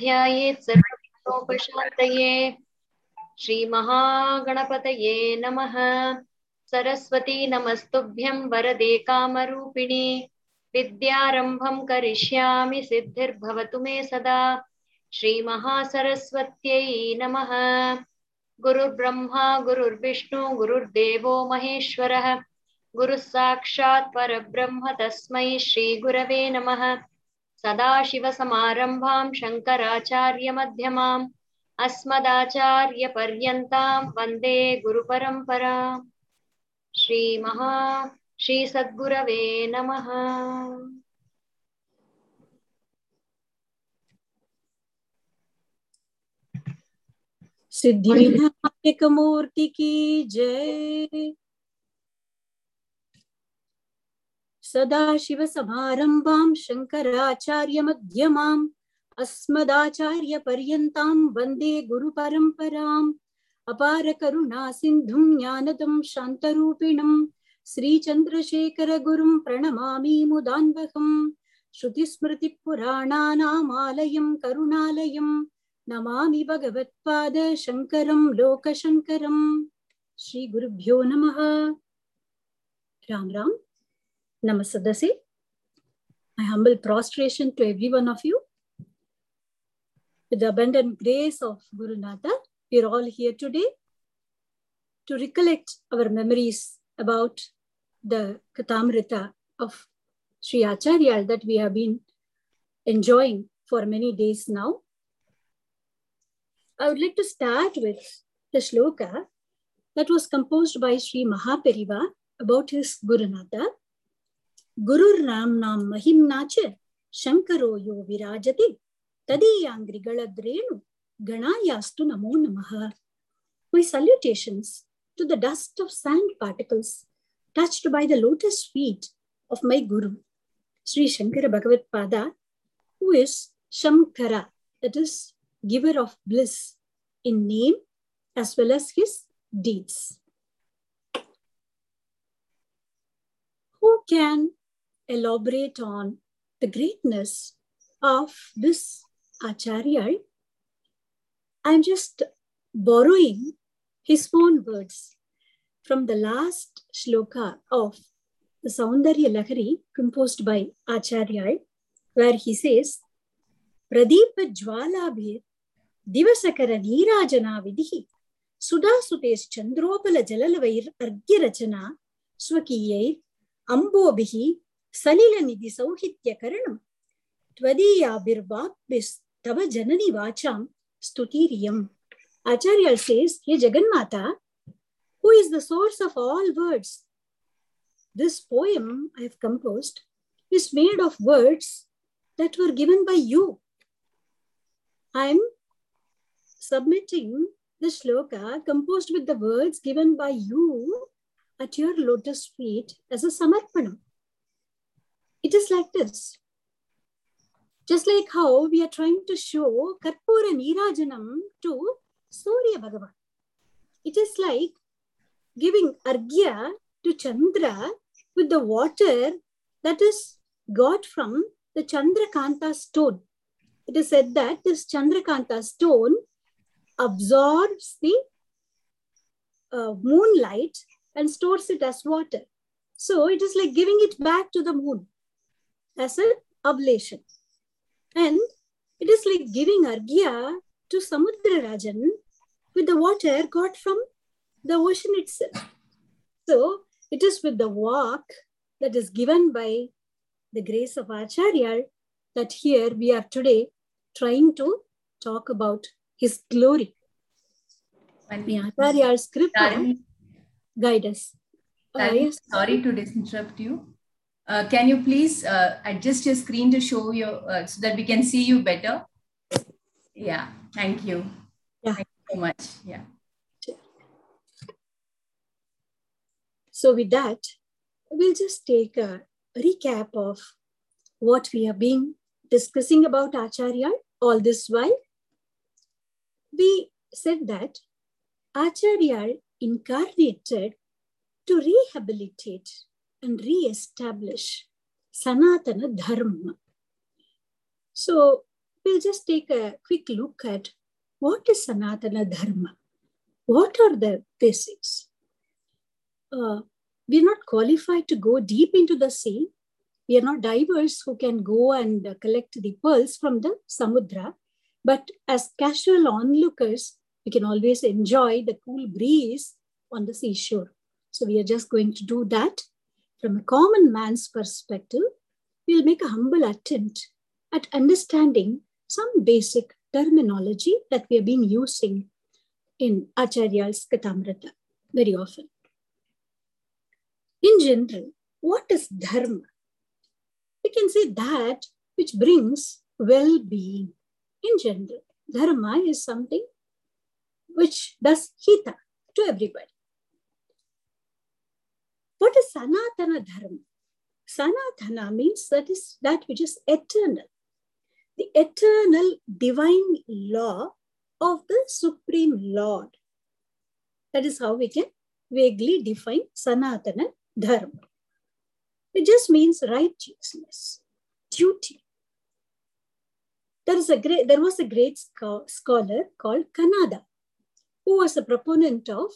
ध्यायेत् सर्वोपशान्तये श्रीमहागणपतये नमः। सरस्वती नमस्तुभ्यं वरदे कामरूपिणि। विद्यारम्भं करिष्यामि सिद्धिर्भवतु मे सदा। श्रीमहासरस्वत्यै नमः। गुरुर्ब्रह्मा, गुरुर्विष्णु, गुरुर्देवो महेश्वरः। गुरुः साक्षात् परब्रह्म तस्मै श्रीगुरवे नमः। सदाशिवसमारम्भां शङ्कराचार्यमध्यमाम् अस्मदाचार्यपर्यन्तां वंदे गुरुपरम्पराम्। श्रीमहा श्रीसद्गुरवे नमः। सिद्धि विनायक मूर्ति की जय। सदाशिवसमारम्भाम् शङ्कराचार्यमध्यमाम् अस्मदाचार्यपर्यन्ताम् वंदे गुरुपरम्पराम् अपारकरुणासिन्धुम् ज्ञानदम् शान्तरूपिणम् श्रीचन्द्रशेखरगुरुम् प्रणमामि मुदान्वहम् श्रुतिस्मृतिपुराणानामालयम् करुणालयम् नमामि भगवत्पाद शङ्करम् लोकशङ्करम्। श्रीगुरुभ्यो नमः। Ram Ram. Namasadasi. My humble prostration to every one of you. With the abundant grace of Guru Natha, we are all here today to recollect our memories about the Kathamrita of Sri Acharya that we have been enjoying for many days now. I would like to start with the shloka that was composed by Sri Mahaperiva about his Guru Nata. ಗುರುರ್ನಾಮ್ನಾಂ ಮಹಿಮ್ನಾಚ ಶಂಕರೋ ಯೋ ವಿರಾಜತಿ ತದೀಯಾಂಗ್ರಿಗಳದ್ರೇಣು ಗಣಾಯಾಸ್ತು ನಮೋ ನಮಃ My salutations to the dust of sand particles touched by the lotus feet of my Guru, Sri Shankara Bhagavat Pada, who is Shamkara, that is, giver of bliss in name as well as his deeds. Who can elaborate on the greatness of this Acharya, I'm just borrowing his own words from the last shloka of the Saundarya Lahari composed by Acharya, where he says, Pradeepa Jwalabhir Divasakara Neerajana Vidhi Sudasutes Chandropala Jalalavair Argyarachana Swakiyai Ambobihi सलिलनिधि सौहित्यकरणं त्वदीयाभिर्वाक्भिस्तव जननि वाचां स्तुतिरियम् Acharya says, Ye Jagannatha, who is the source of all words? This poem I have composed is made of words that were given by you. I am submitting the shloka composed with the words given by you at your lotus feet as a samarpanam. It is like this. Just like how we are trying to show Karpura Nirajanam to Surya Bhagavan. It is like giving Argya to Chandra with the water that is got from the Chandrakanta stone. It is said that this Chandrakanta stone absorbs the uh, moonlight and stores it as water. So it is like giving it back to the moon as an oblation. And it is like giving Argya to Samudra Rajan with the water got from the ocean itself. So it is with the walk that is given by the grace of Acharya that here we are today trying to talk about his glory. May Acharya's kripa guide us. Uh, yes. Sorry to interrupt you. Uh, can you please uh, adjust your screen to show you uh, so that we can see you better? Yeah, thank you. Yeah. Thank you so much. Yeah. So with that, we'll just take a recap of what we have been discussing about Acharya all this while. We said that Acharya incarnated to rehabilitate and re-establish Sanatana Dharma. So we'll just take a quick look at what is Sanatana Dharma? What are the basics? Uh, we're not qualified to go deep into the sea. We are not divers who can go and collect the pearls from the Samudra. But as casual onlookers, we can always enjoy the cool breeze on the seashore. So we are just going to do that from a common man's perspective. We'll make a humble attempt at understanding some basic terminology that we have been using in Acharya's Kathamrita very often. In general, what is dharma? We can say that which brings well being. In general, dharma is something which does hita to everybody. What is Sanatana Dharma? Sanatana means that is that which is eternal the eternal divine law of the Supreme Lord. That is how we can vaguely define Sanatana Dharma. It just means righteousness, duty. There, is a great, there was a great scholar called Kanada who was a proponent of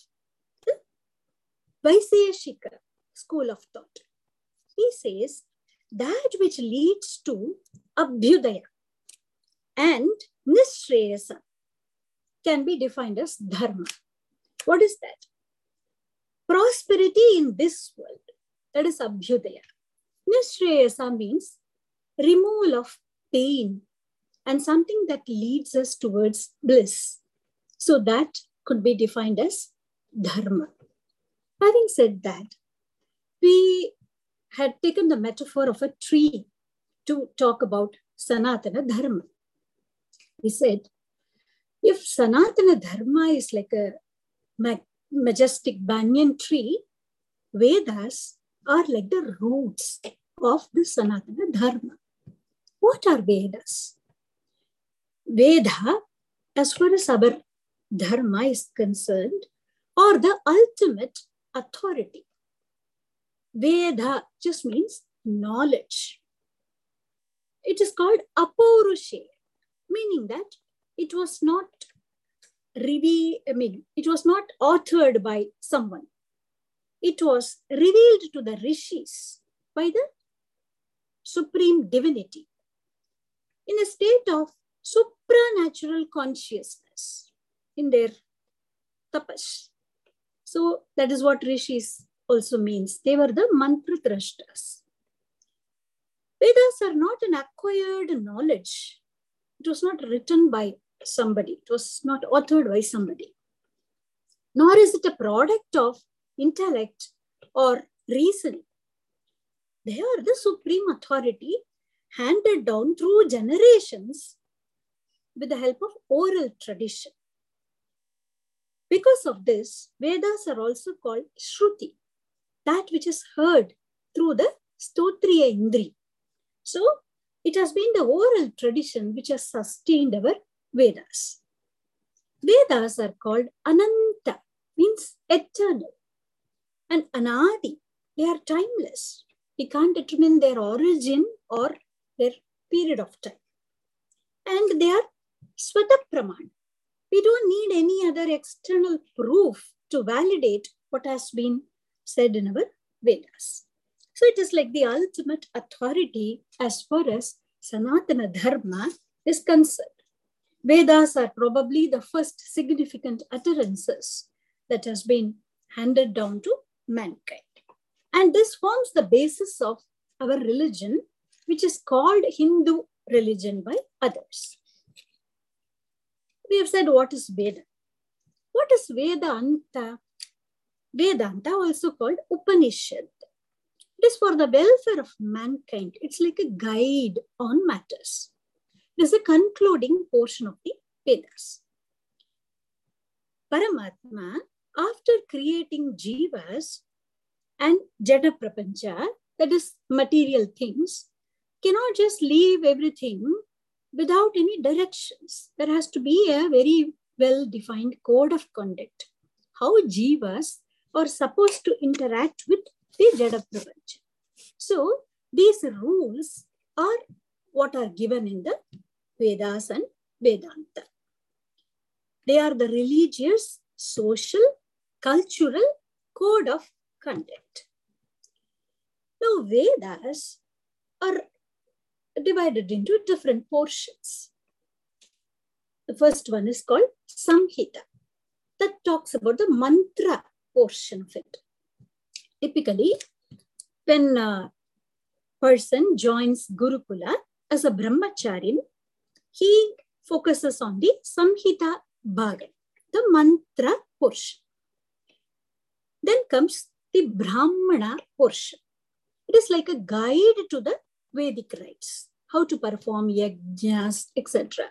the Vaiseshika school of thought. He says that which leads to Abhyudaya, and nishreyasa can be defined as dharma. What is that? Prosperity in this world, that is abhyudaya. Nishreyasa means removal of pain and something that leads us towards bliss. So that could be defined as dharma. Having said that, we had taken the metaphor of a tree to talk about Sanatana Dharma. He said, if Sanatana Dharma is like a majestic banyan tree, Vedas are like the roots of the Sanatana Dharma. What are Vedas? Veda, as far as our Dharma is concerned, are the ultimate authority. Veda just means knowledge. It is called Apaurushe meaning that it was not revealed, I mean, it was not authored by someone. It was revealed to the rishis by the supreme divinity in a state of supranatural consciousness in their tapas. So that is what rishis also means. They were the mantra drashtas. Vedas are not an acquired knowledge it was not written by somebody, it was not authored by somebody. Nor is it a product of intellect or reason. They are the supreme authority handed down through generations with the help of oral tradition. Because of this, Vedas are also called Shruti, that which is heard through the Stotriya Indri. So, it has been the oral tradition which has sustained our Vedas. Vedas are called Ananta, means eternal, and Anadi, they are timeless. We can't determine their origin or their period of time. And they are Swata Praman. We don't need any other external proof to validate what has been said in our Vedas. So it is like the ultimate authority as far as Sanatana Dharma is concerned. Vedas are probably the first significant utterances that has been handed down to mankind. And this forms the basis of our religion, which is called Hindu religion by others. We have said what is Veda. What is Vedanta? Vedanta, also called Upanishad. It is for the welfare of mankind. It's like a guide on matters. It is a concluding portion of the Vedas. Paramatma, after creating jivas and jada prapancha, that is material things, cannot just leave everything without any directions. There has to be a very well defined code of conduct. How jivas are supposed to interact with the Jada So these rules are what are given in the Vedas and Vedanta. They are the religious, social, cultural code of conduct. Now, Vedas are divided into different portions. The first one is called Samhita, that talks about the mantra portion of it. Typically, when a person joins Gurukula as a brahmacharin, he focuses on the Samhita Bhaga, the mantra portion. Then comes the Brahmana portion. It is like a guide to the Vedic rites, how to perform yajnas, etc.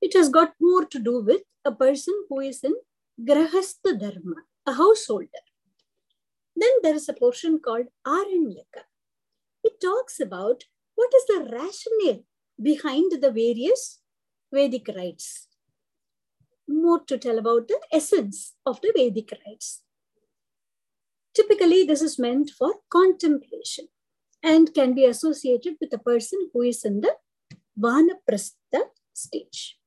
It has got more to do with a person who is in Grahastha Dharma, a householder. Then there is a portion called Aranyaka. It talks about what is the rationale behind the various Vedic rites. More to tell about the essence of the Vedic rites. Typically, this is meant for contemplation and can be associated with a person who is in the Vanaprastha stage.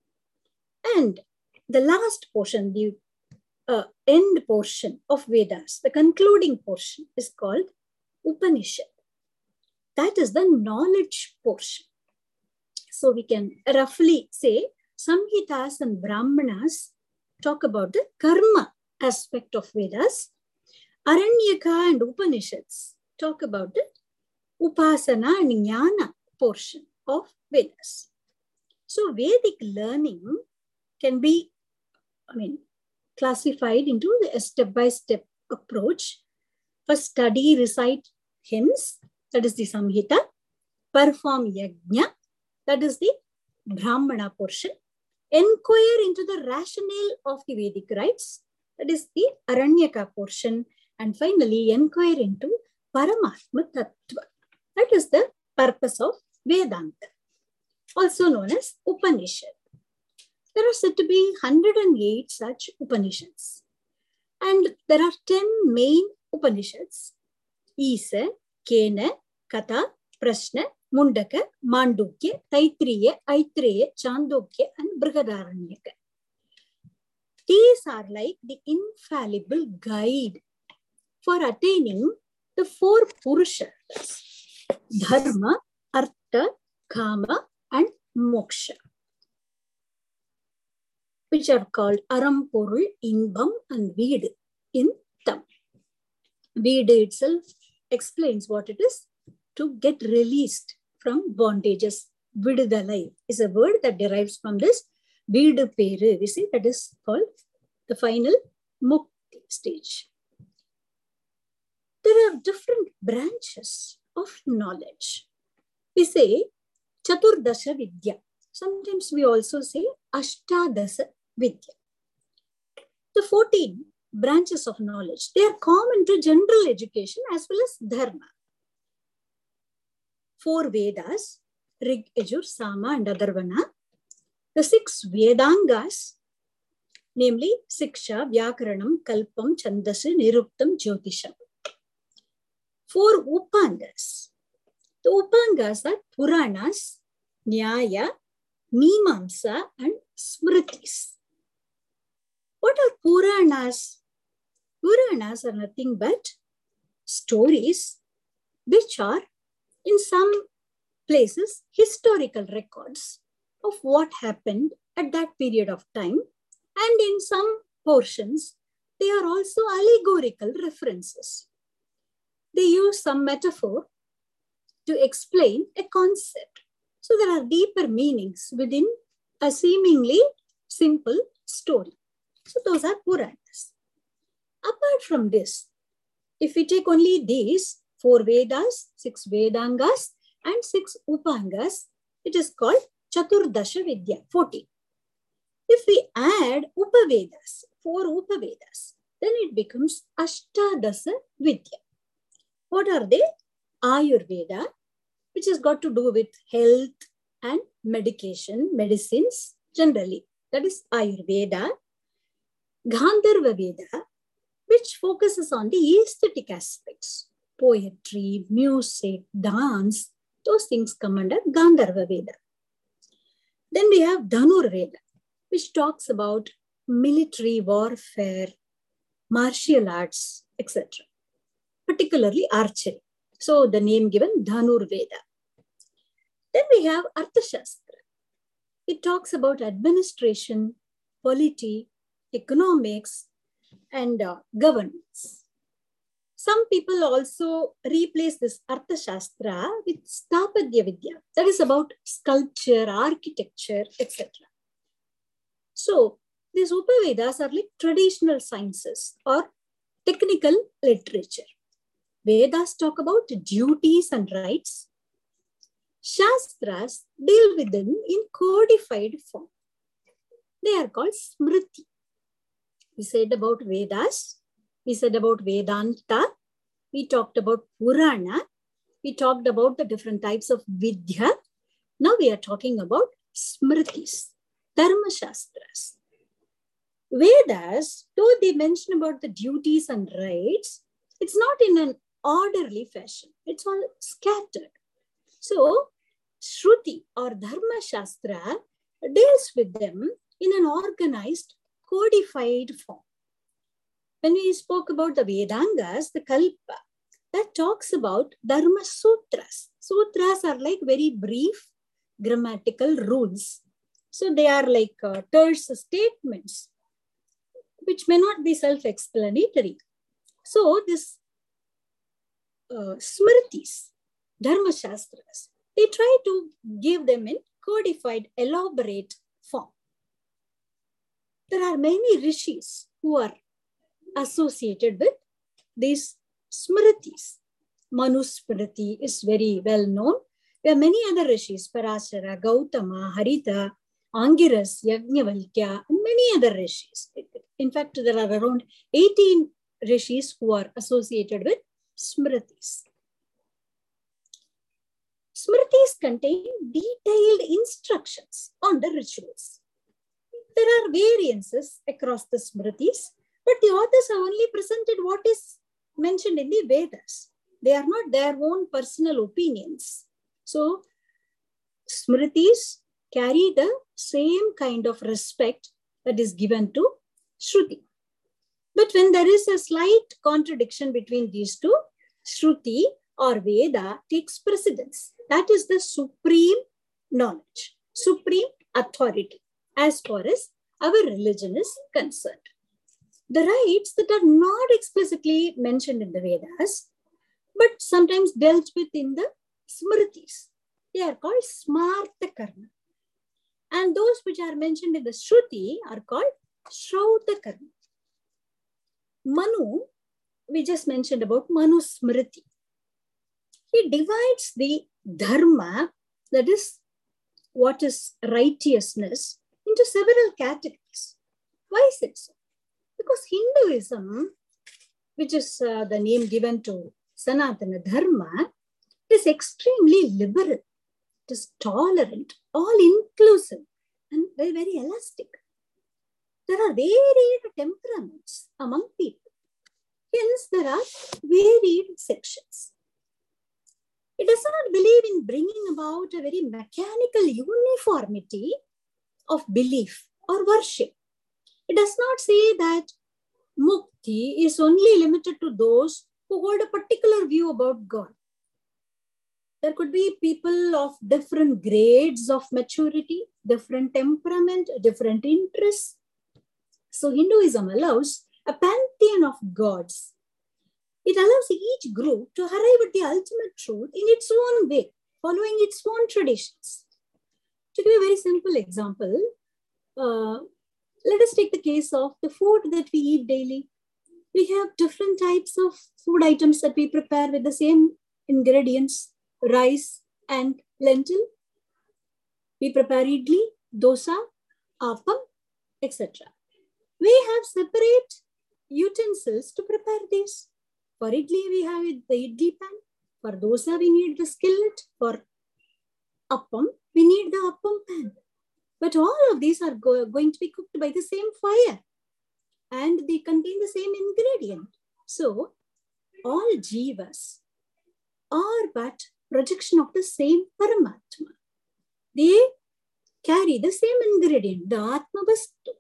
And the last portion, the uh, end portion of Vedas, the concluding portion, is called Upanishad. That is the knowledge portion. So we can roughly say Samhitas and Brahmanas talk about the karma aspect of Vedas. Aranyaka and Upanishads talk about the upasana and jnana portion of Vedas. So Vedic learning can be, I mean, classified into a step-by-step approach. First, study, recite hymns, that is the Samhita. Perform yajna, that is the Brahmana portion. Inquire into the rationale of the Vedic rites, that is the Aranyaka portion. And finally, inquire into Paramatma Tattva. That is the purpose of Vedanta, also known as Upanishad. There are said to be 108 such Upanishads. And there are 10 main Upanishads Isa, Kena, Katha, Prashna, Mundaka, Mandukya, Taitriya, Aitreya, Chandogya, and Brihadaranyaka. These are like the infallible guide for attaining the four Purushas Dharma, Artha, Kama, and Moksha, which are called Aram, Porul, Inbam, and Veed in Tam. Veed itself explains what it is to get released from bondages. Vidudalai is a word that derives from this Veedu Peru. We see that is called the final Mukti stage. There are different branches of knowledge. We say Chaturdasha Vidya. Sometimes we also say Ashtadasa Vidya. The 14 branches of knowledge, they are common to general education as well as Dharma. Four Vedas, Rig, Yajur, Sama, and Atharvana. The six Vedangas, namely Siksha, Vyakaranam, Kalpam, Chandasa, Niruktam, Jyotisham. Four Upangas. The Upangas are Puranas, Nyaya, Mimamsa, and Smritis. What are Puranas? Puranas are nothing but stories which are in some places historical records of what happened at that period of time. And in some portions they are also allegorical references. They use some metaphor to explain a concept. So there are deeper meanings within a seemingly simple story so those are puranas apart from this if we take only these four Vedas, six Vedangas, and six Upangas, it is called Chaturdasha Vidya, 14. If we add Upavedas, four Upavedas, then it becomes Ashtadasa Vidya. What are they? Ayurveda, which has got to do with health and medication, medicines generally. That is Ayurveda. Gandharva Veda, which focuses on the aesthetic aspects poetry, music, dance, those things come under Gandharva Veda. Then we have Dhanur Veda, which talks about military warfare, martial arts, etc., particularly archery. So the name given Dhanur Veda. Then we have Arthashastra. It talks about administration, polity, economics, and uh, governance. Some people also replace this Arthashastra with Sthapatya Vidya, that is about sculpture, architecture, etc. So these Upavedas are like traditional sciences or technical literature. Vedas talk about duties and rights. Shastras deal with them in codified form. They are called Smriti. We said about Vedas, we said about Vedanta, we talked about Purana, we talked about the different types of Vidya. Now we are talking about Smritis, Dharma Shastras. Vedas, though they mention about the duties and rights, it's not in an orderly fashion. It's all scattered. So, Shruti or Dharma Shastra deals with them in an organized, codified form. When we spoke about the Vedangas, the Kalpa, that talks about Dharma Sutras. Sutras are like very brief grammatical rules. So they are like uh, terse statements, which may not be self explanatory. So, this uh, Smritis, Dharma Shastras, they try to give them in codified, elaborate. There are many rishis who are associated with these smritis. Manusmriti is very well known. There are many other rishis, Parashara, Gautama, Harita, Angiras, Yajnavalkya, and many other rishis. In fact, there are around 18 rishis who are associated with smritis. Smritis contain detailed instructions on the rituals. There are variances across the smritis, but the authors have only presented what is mentioned in the Vedas. They are not their own personal opinions. So, smritis carry the same kind of respect that is given to Shruti. But when there is a slight contradiction between these two, Shruti or Veda takes precedence. That is the supreme knowledge, supreme authority as far as our religion is concerned. The rites that are not explicitly mentioned in the Vedas, but sometimes dealt with in the Smritis, they are called Smarta Karma. And those which are mentioned in the Shruti are called Shrauta Karma. Manu, we just mentioned about Manu Smriti. He divides the dharma, that is what is righteousness, into several categories. Why is it so? Because Hinduism, which is uh, the name given to Sanatana Dharma, is extremely liberal. It is tolerant, all inclusive, and very, very elastic. There are varied temperaments among people. Hence, there are varied sections. It does not believe in bringing about a very mechanical uniformity of belief or worship. It does not say that mukti is only limited to those who hold a particular view about God. There could be people of different grades of maturity, different temperament, different interests. So Hinduism allows a pantheon of gods. It allows each group to arrive at the ultimate truth in its own way, following its own traditions. To give a very simple example, uh, let us take the case of the food that we eat daily. We have different types of food items that we prepare with the same ingredients, rice and lentil. We prepare idli, dosa, appam, etc. We have separate utensils to prepare these. For idli, we have the idli pan. For dosa, we need the skillet. For appam, we need the appam pan. But all of these are go going to be cooked by the same fire and they contain the same ingredient. So, all jivas are but projection of the same Paramatma. They carry the same ingredient, the Atma Vastu.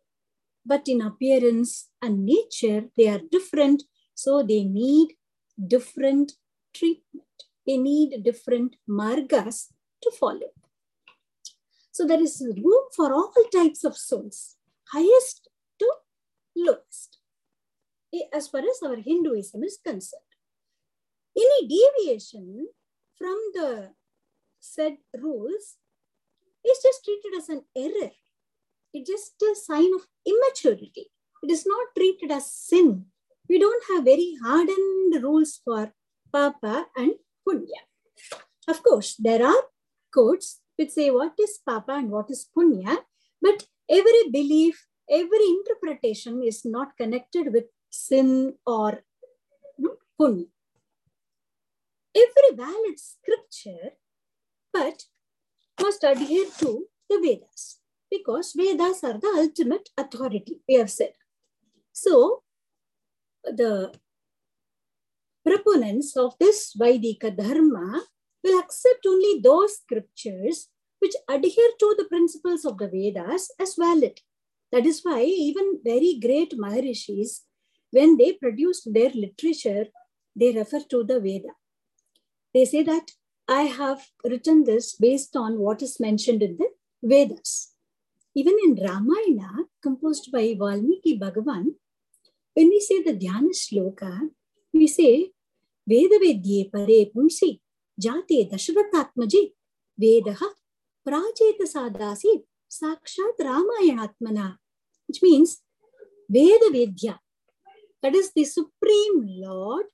But in appearance and nature, they are different. So they need different treatment. They need different margas to follow. So there is room for all types of souls, highest to lowest, eh, as far as our Hinduism is concerned. Any deviation from the said rules is just treated as an error. It's just a sign of immaturity. It is not treated as sin. We don't have very hardened rules for Papa and Punya. Of course, there are codes which say what is Papa and what is Punya, but every belief, every interpretation is not connected with sin or hmm, Punya. Every valid scripture, but must adhere to the Vedas because Vedas are the ultimate authority, we have said. So, the proponents of this Vaidika Dharma will accept only those scriptures which adhere to the principles of the Vedas as valid. That is why even very great Maharishis, when they produced their literature, they refer to the Veda. They say that I have written this based on what is mentioned in the Vedas. Even in Ramayana, composed by Valmiki Bhagavan, when we say the Dhyana Shloka, we say, Veda Vedye Pare Pumsi Dashratatmaji Vedaha Prajeta Sadasi Sakshat Ramayanatmana, which means Veda Vedya, that is the Supreme Lord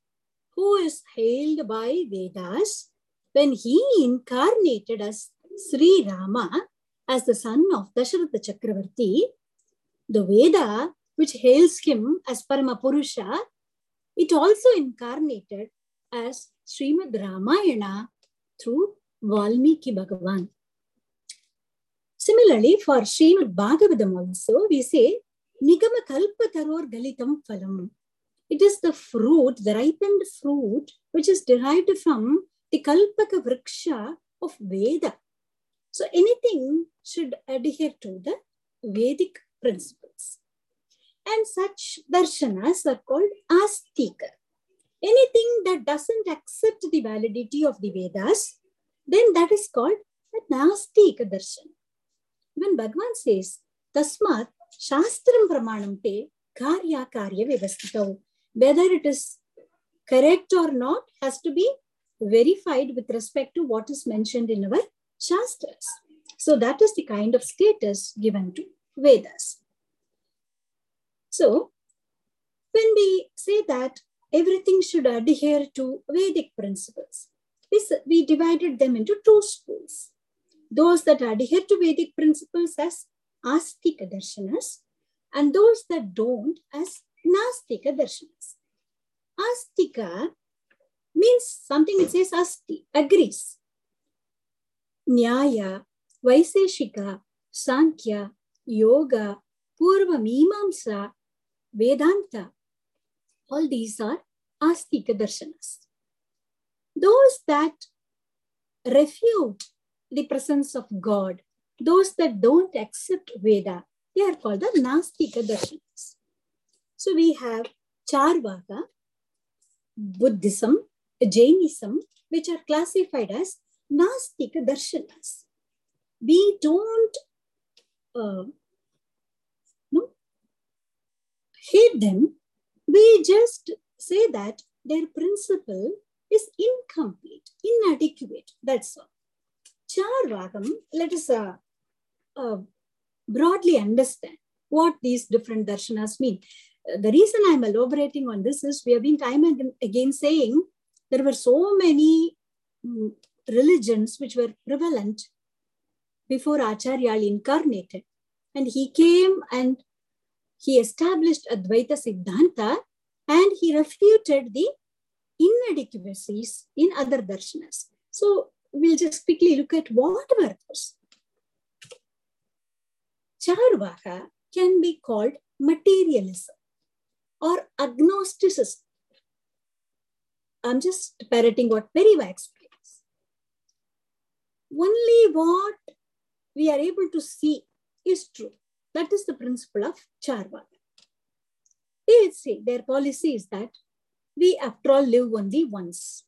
who is hailed by Vedas when he incarnated as Sri Rama as the son of Dasharatha Chakravarti, the Veda, which hails him as Parama Purusha, it also incarnated as Srimad Ramayana through Valmiki Bhagavan. Similarly, for Srimad Bhagavatam also, we say Nigama Kalpa Taror Galitam Phalam. It is the fruit, the ripened fruit, which is derived from the Kalpaka Vriksha of Veda. So anything should adhere to the Vedic principles. And such darshanas are called astika. Anything that doesn't accept the validity of the Vedas, then that is called a nastika darshan. When Bhagavan says, Tasmat Shastram Pramanam Te Karya Karya Vyavastitau, whether it is correct or not has to be verified with respect to what is mentioned in our Shastras. So that is the kind of status given to Vedas. So when we say that everything should adhere to Vedic principles, we divided them into two schools. Those that adhere to Vedic principles as Astika Darshanas and those that don't as Nastika Darshanas. Astika means something which says asti, agrees. Nyaya, Vaiseshika, Sankhya, Yoga, Purva Mimamsa, Vedanta, all these are Astika Darshanas. Those that refute the presence of God, those that don't accept Veda, they are called the Nastika Darshanas. So we have Charvaka, Buddhism, Jainism, which are classified as Nastika Darshanas. We don't uh, no, hate them. We just say that their principle is incomplete, inadequate. That's all. Charvakam, let us uh, uh, broadly understand what these different darshanas mean. The reason I'm elaborating on this is we have been time and again saying there were so many mm, religions which were prevalent before Acharya incarnated. And he came and he established Advaita Siddhanta and he refuted the inadequacies in other darshanas. So we'll just quickly look at what were those. Charvaka can be called materialism or agnosticism. I'm just parroting what Periva explains. Only what we are able to see is true. That is the principle of Charvaka. They say their policy is that we, after all, live only once.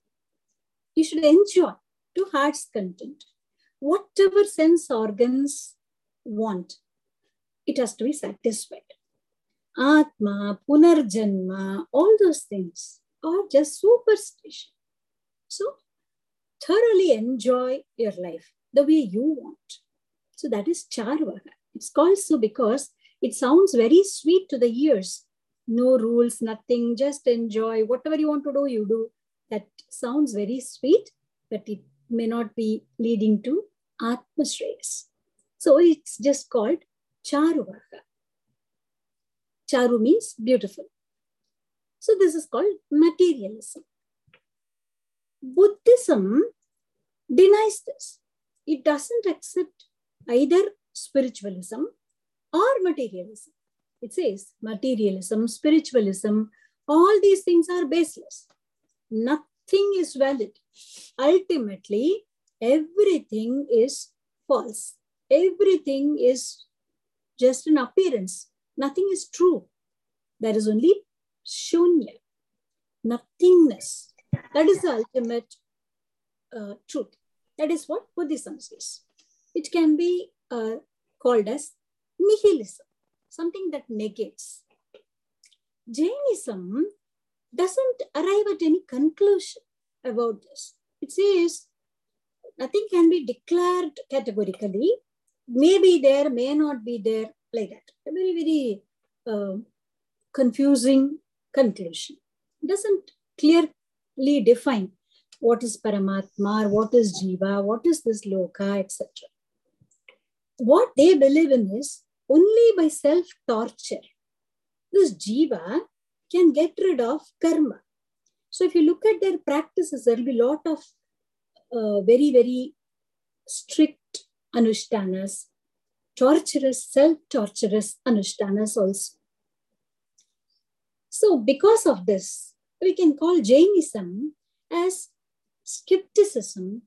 You should enjoy to heart's content whatever sense organs want. It has to be satisfied. Atma, Punarjanma, all those things are just superstition. So thoroughly enjoy your life the way you want. So that is Charvaka. It's called so because it sounds very sweet to the ears. No rules, nothing, just enjoy. Whatever you want to do, you do. That sounds very sweet, but it may not be leading to Atmashreyas. So it's just called Charuvaka. Charu means beautiful. So this is called materialism. Buddhism denies this. It doesn't accept either spiritualism or materialism. It says materialism, spiritualism, all these things are baseless. Nothing is valid. Ultimately, everything is false. Everything is just an appearance. Nothing is true. There is only shunya, nothingness. That is the ultimate uh, truth. That is what Buddhism says. It can be uh, called as nihilism, something that negates. Jainism doesn't arrive at any conclusion about this. It says nothing can be declared categorically. Maybe there, may not be there, like that. A very, very uh, confusing conclusion. It doesn't clearly define what is Paramatma, what is Jiva, what is this Loka, etc. What they believe in is only by self torture, this Jiva can get rid of karma. So if you look at their practices, there will be a lot of uh, very, very strict anushtanas, torturous, self-torturous anushtanas also. So because of this, we can call Jainism as skepticism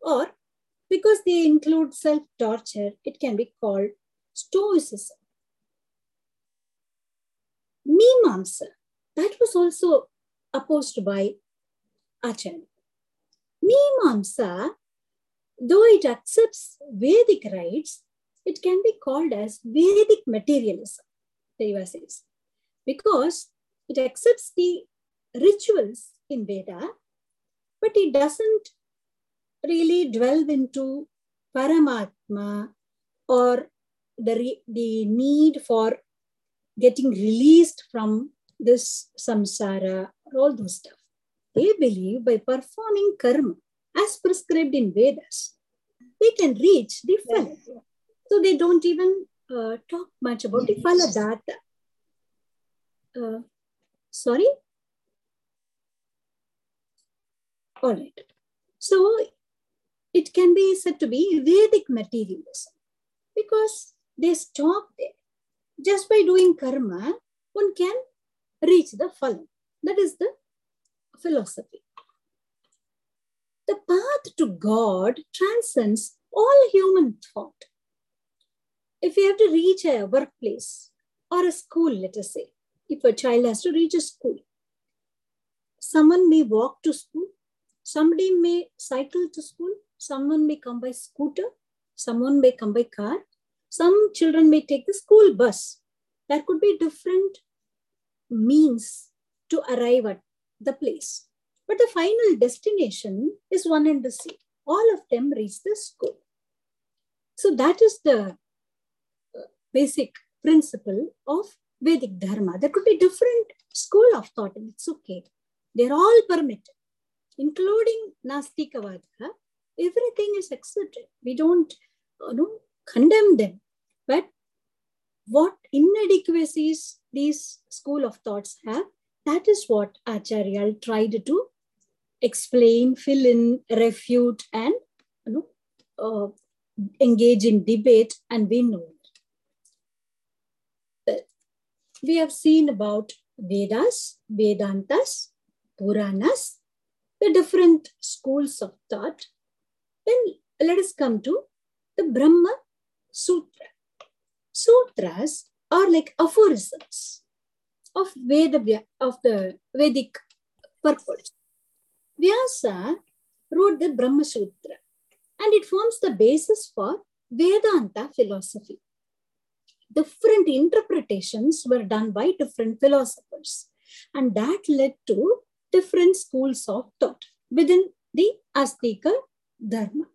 or because they include self-torture, it can be called stoicism. Mimamsa, that was also opposed by Acharya. Mimamsa, though it accepts Vedic rites, it can be called as Vedic materialism, Deva says, because it accepts the rituals in Veda, but it doesn't really delve into Paramatma or the, the need for getting released from this samsara, or all those stuff. They believe by performing karma as prescribed in Vedas, they can reach the phala. So they don't even uh, talk much about the phala data. Uh, sorry? All right. So it can be said to be Vedic materialism because they stop there. Just by doing karma, one can reach the phala. That is the philosophy. The path to God transcends all human thought. If you have to reach a workplace or a school, let us say, if a child has to reach a school, someone may walk to school, somebody may cycle to school, someone may come by scooter, someone may come by car, some children may take the school bus. There could be different means to arrive at the place. But the final destination is one and the same. All of them reach the school. So that is the uh, basic principle of Vedic Dharma. There could be different school of thought, and it's okay. They're all permitted, including Nastikavada. Everything is accepted. We don't you know, condemn them. But what inadequacies these school of thoughts have, that is what Acharya tried to explain, fill in, refute, and you know, uh, engage in debate and win over. We have seen about Vedas, Vedantas, Puranas, the different schools of thought. Then let us come to the Brahma Sutra. Sutras are like aphorisms of Veda of the Vedic purpose. Vyasa wrote the Brahma Sutra and it forms the basis for Vedanta philosophy. Different interpretations were done by different philosophers, and that led to different schools of thought within the Astika Dharma.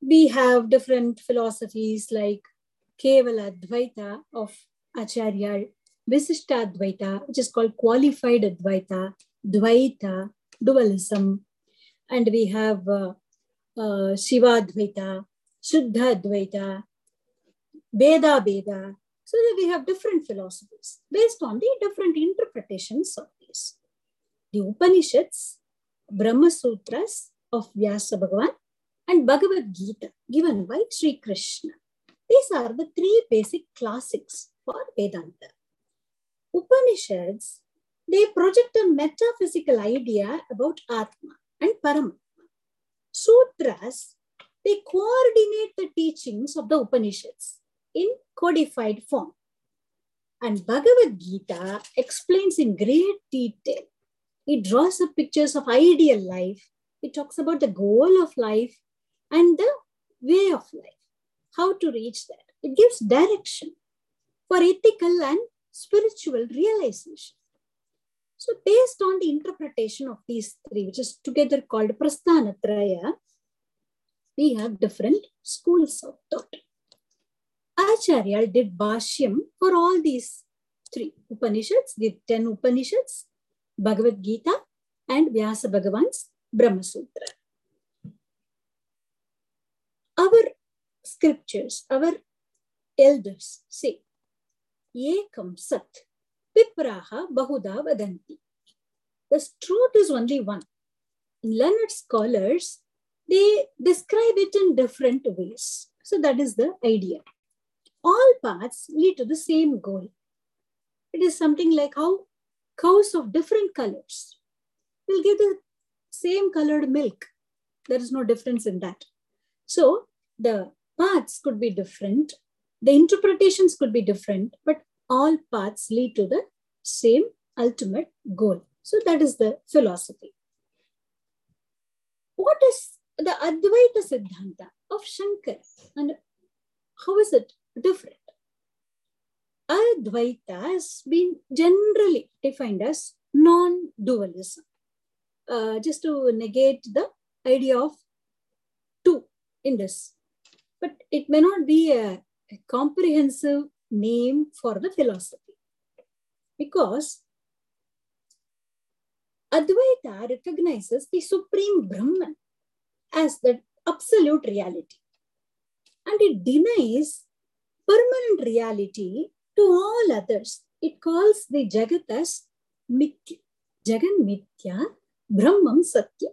We have different philosophies like Kevala Dvaita of Acharya, Visishta Dvaita, which is called qualified Advaita, Dvaita, dualism, and we have uh, uh, Shiva Dvaita, Shuddha Dvaita, Bheda Abheda. So that we have different philosophies based on the different interpretations of these. The Upanishads, Brahma Sutras of Vyasa Bhagavan, and Bhagavad Gita given by Sri Krishna. These are the three basic classics for Vedanta. Upanishads, they project a metaphysical idea about Atma and Paramatma. Sutras, they coordinate the teachings of the Upanishads in codified form. And Bhagavad Gita explains in great detail. It draws up pictures of ideal life. It talks about the goal of life and the way of life, how to reach that. It gives direction for ethical and spiritual realization. So, based on the interpretation of these three, which is together called Prasthanatraya, we have different schools of thought. Acharya did Bhashyam for all these three Upanishads, the 10 Upanishads, Bhagavad Gita, and Vyasa Bhagavan's Brahma Sutra. Our scriptures, our elders say, Ekam Sat, Vipraha Bahuda Vadanti. The truth is only one. Learned scholars, they describe it in different ways. So that is the idea. All paths lead to the same goal. It is something like how cows of different colors will give the same colored milk. There is no difference in that. So the paths could be different, the interpretations could be different, but all paths lead to the same ultimate goal. So that is the philosophy. What is the Advaita Siddhanta of Shankar and how is it different? Advaita has been generally defined as non-dualism. Uh, just to negate the idea of two in this. But it may not be a, a comprehensive name for the philosophy because Advaita recognizes the supreme Brahman as the absolute reality and it denies permanent reality to all others. It calls the Jagat as Mithya. Jagan Mithya, Brahman Satya.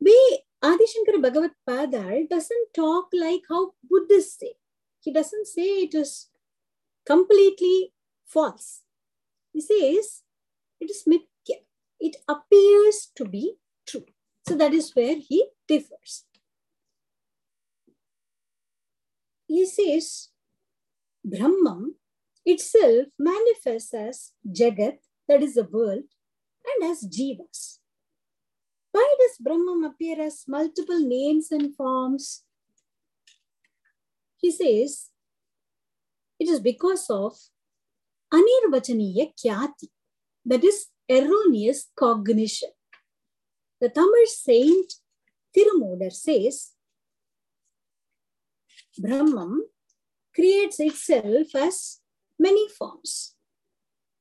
We, Adishankara Bhagavad Padal doesn't talk like how Buddhists say. He doesn't say it is completely false. He says it is Mithya. It appears to be true. So that is where he differs. He says Brahman itself manifests as Jagat, that is the world, and as Jivas. Why does Brahman appear as multiple names and forms? He says it is because of Anirvachaniya Khyati, that is erroneous cognition. The Tamil saint Tirumoolar says Brahman creates itself as many forms.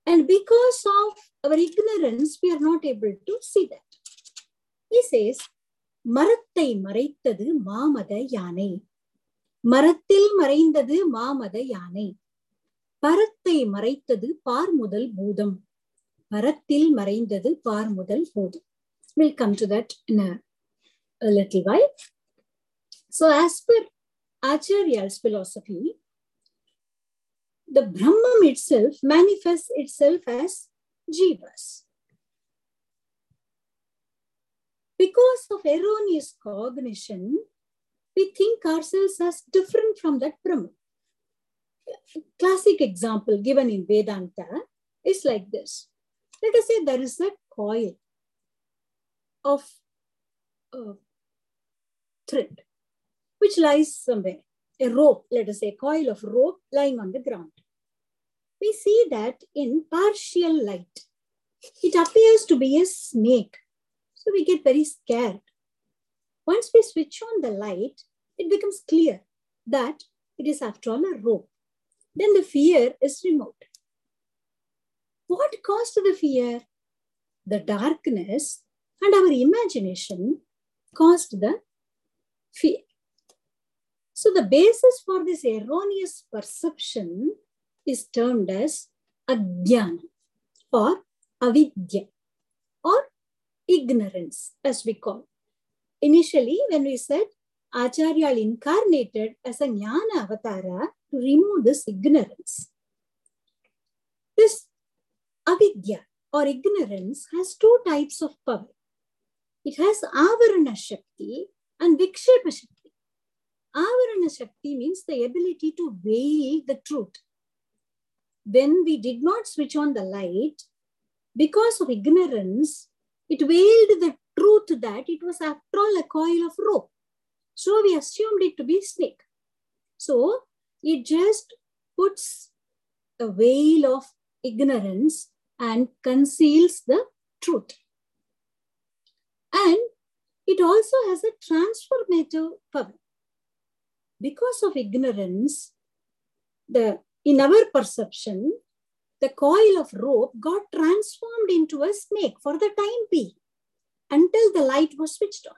And because of our ignorance, we are not able to see that. He says, மரத்தை மறைத்தது மாமத யானை மரத்தில் மறைந்தது மாமத யானை பரத்தை மறைத்தது பார் முதல் பூதம் பரத்தில் மறைந்தது பார் முதல் பூதம் we'll come to that in a, a little while so as per acharya's philosophy the brahman itself manifests itself as jivas because of erroneous cognition we think ourselves as different from that Brahman. Classic example given in Vedanta is like this. Let us say there is a coil of uh, thread which lies somewhere, a rope, let us say, a coil of rope lying on the ground. We see that in partial light, it appears to be a snake. So we get very scared. Once we switch on the light, it becomes clear that it is after all a rope. Then the fear is removed. What caused the fear? The darkness and our imagination caused the fear. So the basis for this erroneous perception is termed as ajnana or avidya or ignorance as we call. Initially, when we said Acharya incarnated as a jnana avatara to remove this ignorance. This avidya or ignorance has two types of power. It has avarana shakti and vikshepa shakti. Avarana shakti means the ability to veil the truth. When we did not switch on the light, because of ignorance, it veiled the truth that it was after all a coil of rope. So we assumed it to be snake. So it just puts a veil of ignorance and conceals the truth. And it also has a transformative power. Because of ignorance, the in our perception, the coil of rope got transformed into a snake for the time being until the light was switched on.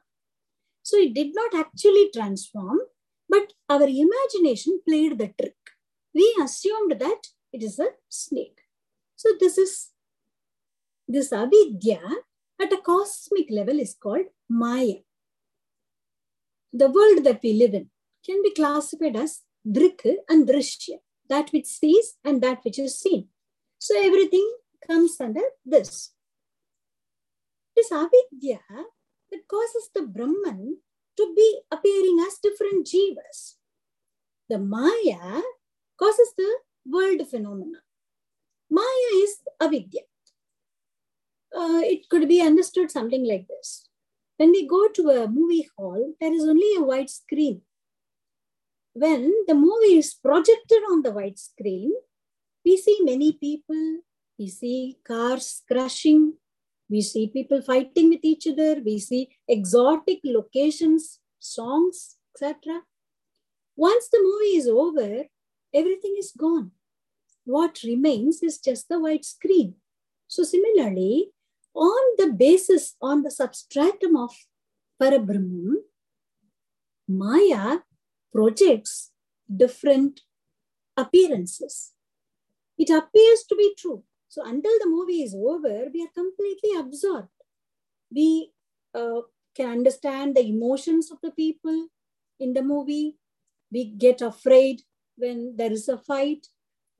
So it did not actually transform, but our imagination played the trick. We assumed that it is a snake. So this is this avidya at a cosmic level is called Maya. The world that we live in can be classified as Drik and Drishya, that which sees and that which is seen. So everything comes under this. This avidya that causes the Brahman to be appearing as different jivas. The Maya causes the world phenomena. Maya is avidya. Uh, it could be understood something like this. When we go to a movie hall, there is only a white screen. When the movie is projected on the white screen, we see many people, we see cars crashing, we see people fighting with each other, we see exotic locations, songs, etc. Once the movie is over, everything is gone. What remains is just the white screen. So, similarly, on the basis, on the substratum of Parabrahman, Maya projects different appearances. It appears to be true. So until the movie is over, we are completely absorbed. We uh, can understand the emotions of the people in the movie. We get afraid when there is a fight.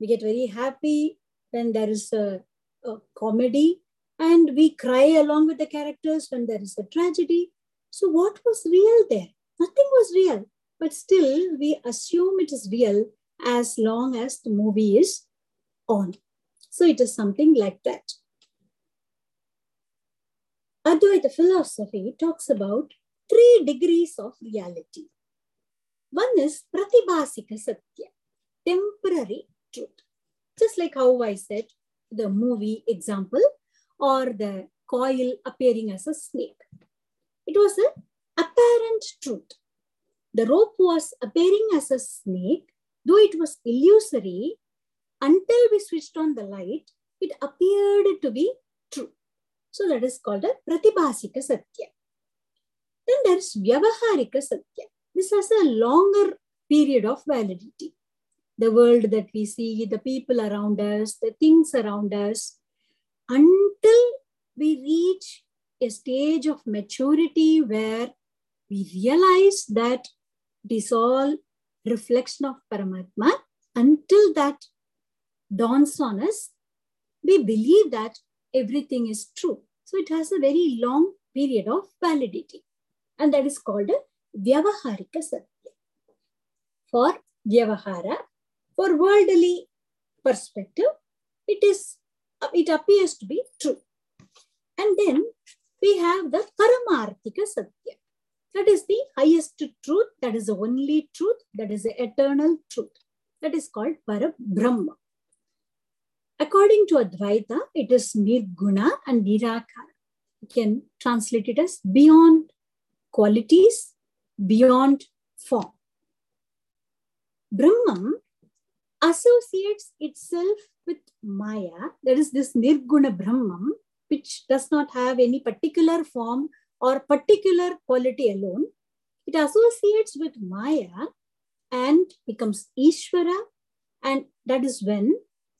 We get very happy when there is a, a comedy. And we cry along with the characters when there is a tragedy. So, what was real there? Nothing was real. But still, we assume it is real as long as the movie is on. So it is something like that. Advaita philosophy talks about three degrees of reality. One is Pratibhasika Satya, temporary truth. Just like how I said, the movie example or the coil appearing as a snake. It was an apparent truth. The rope was appearing as a snake, though it was illusory, until we switched on the light, it appeared to be true. So that is called a Pratibhasika Satya. Then there is Vyavaharika Satya. This has a longer period of validity. The world that we see, the people around us, the things around us, until we reach a stage of maturity where we realize that it is all reflection of Paramatma. Until that dawns on us, we believe that everything is true. So it has a very long period of validity. And that is called a Vyavaharika Satya. For Vyavahara, for worldly perspective, it is it appears to be true. And then we have the Paramarthika Satya. That is the highest truth, that is the only truth, that is the eternal truth. That is called Parabrahma. According to Advaita, it is Nirguna and Nirakara. You can translate it as beyond qualities, beyond form. Brahman associates itself with Maya, that is this Nirguna Brahman, which does not have any particular form or particular quality alone. It associates with Maya and becomes Ishvara, and that is when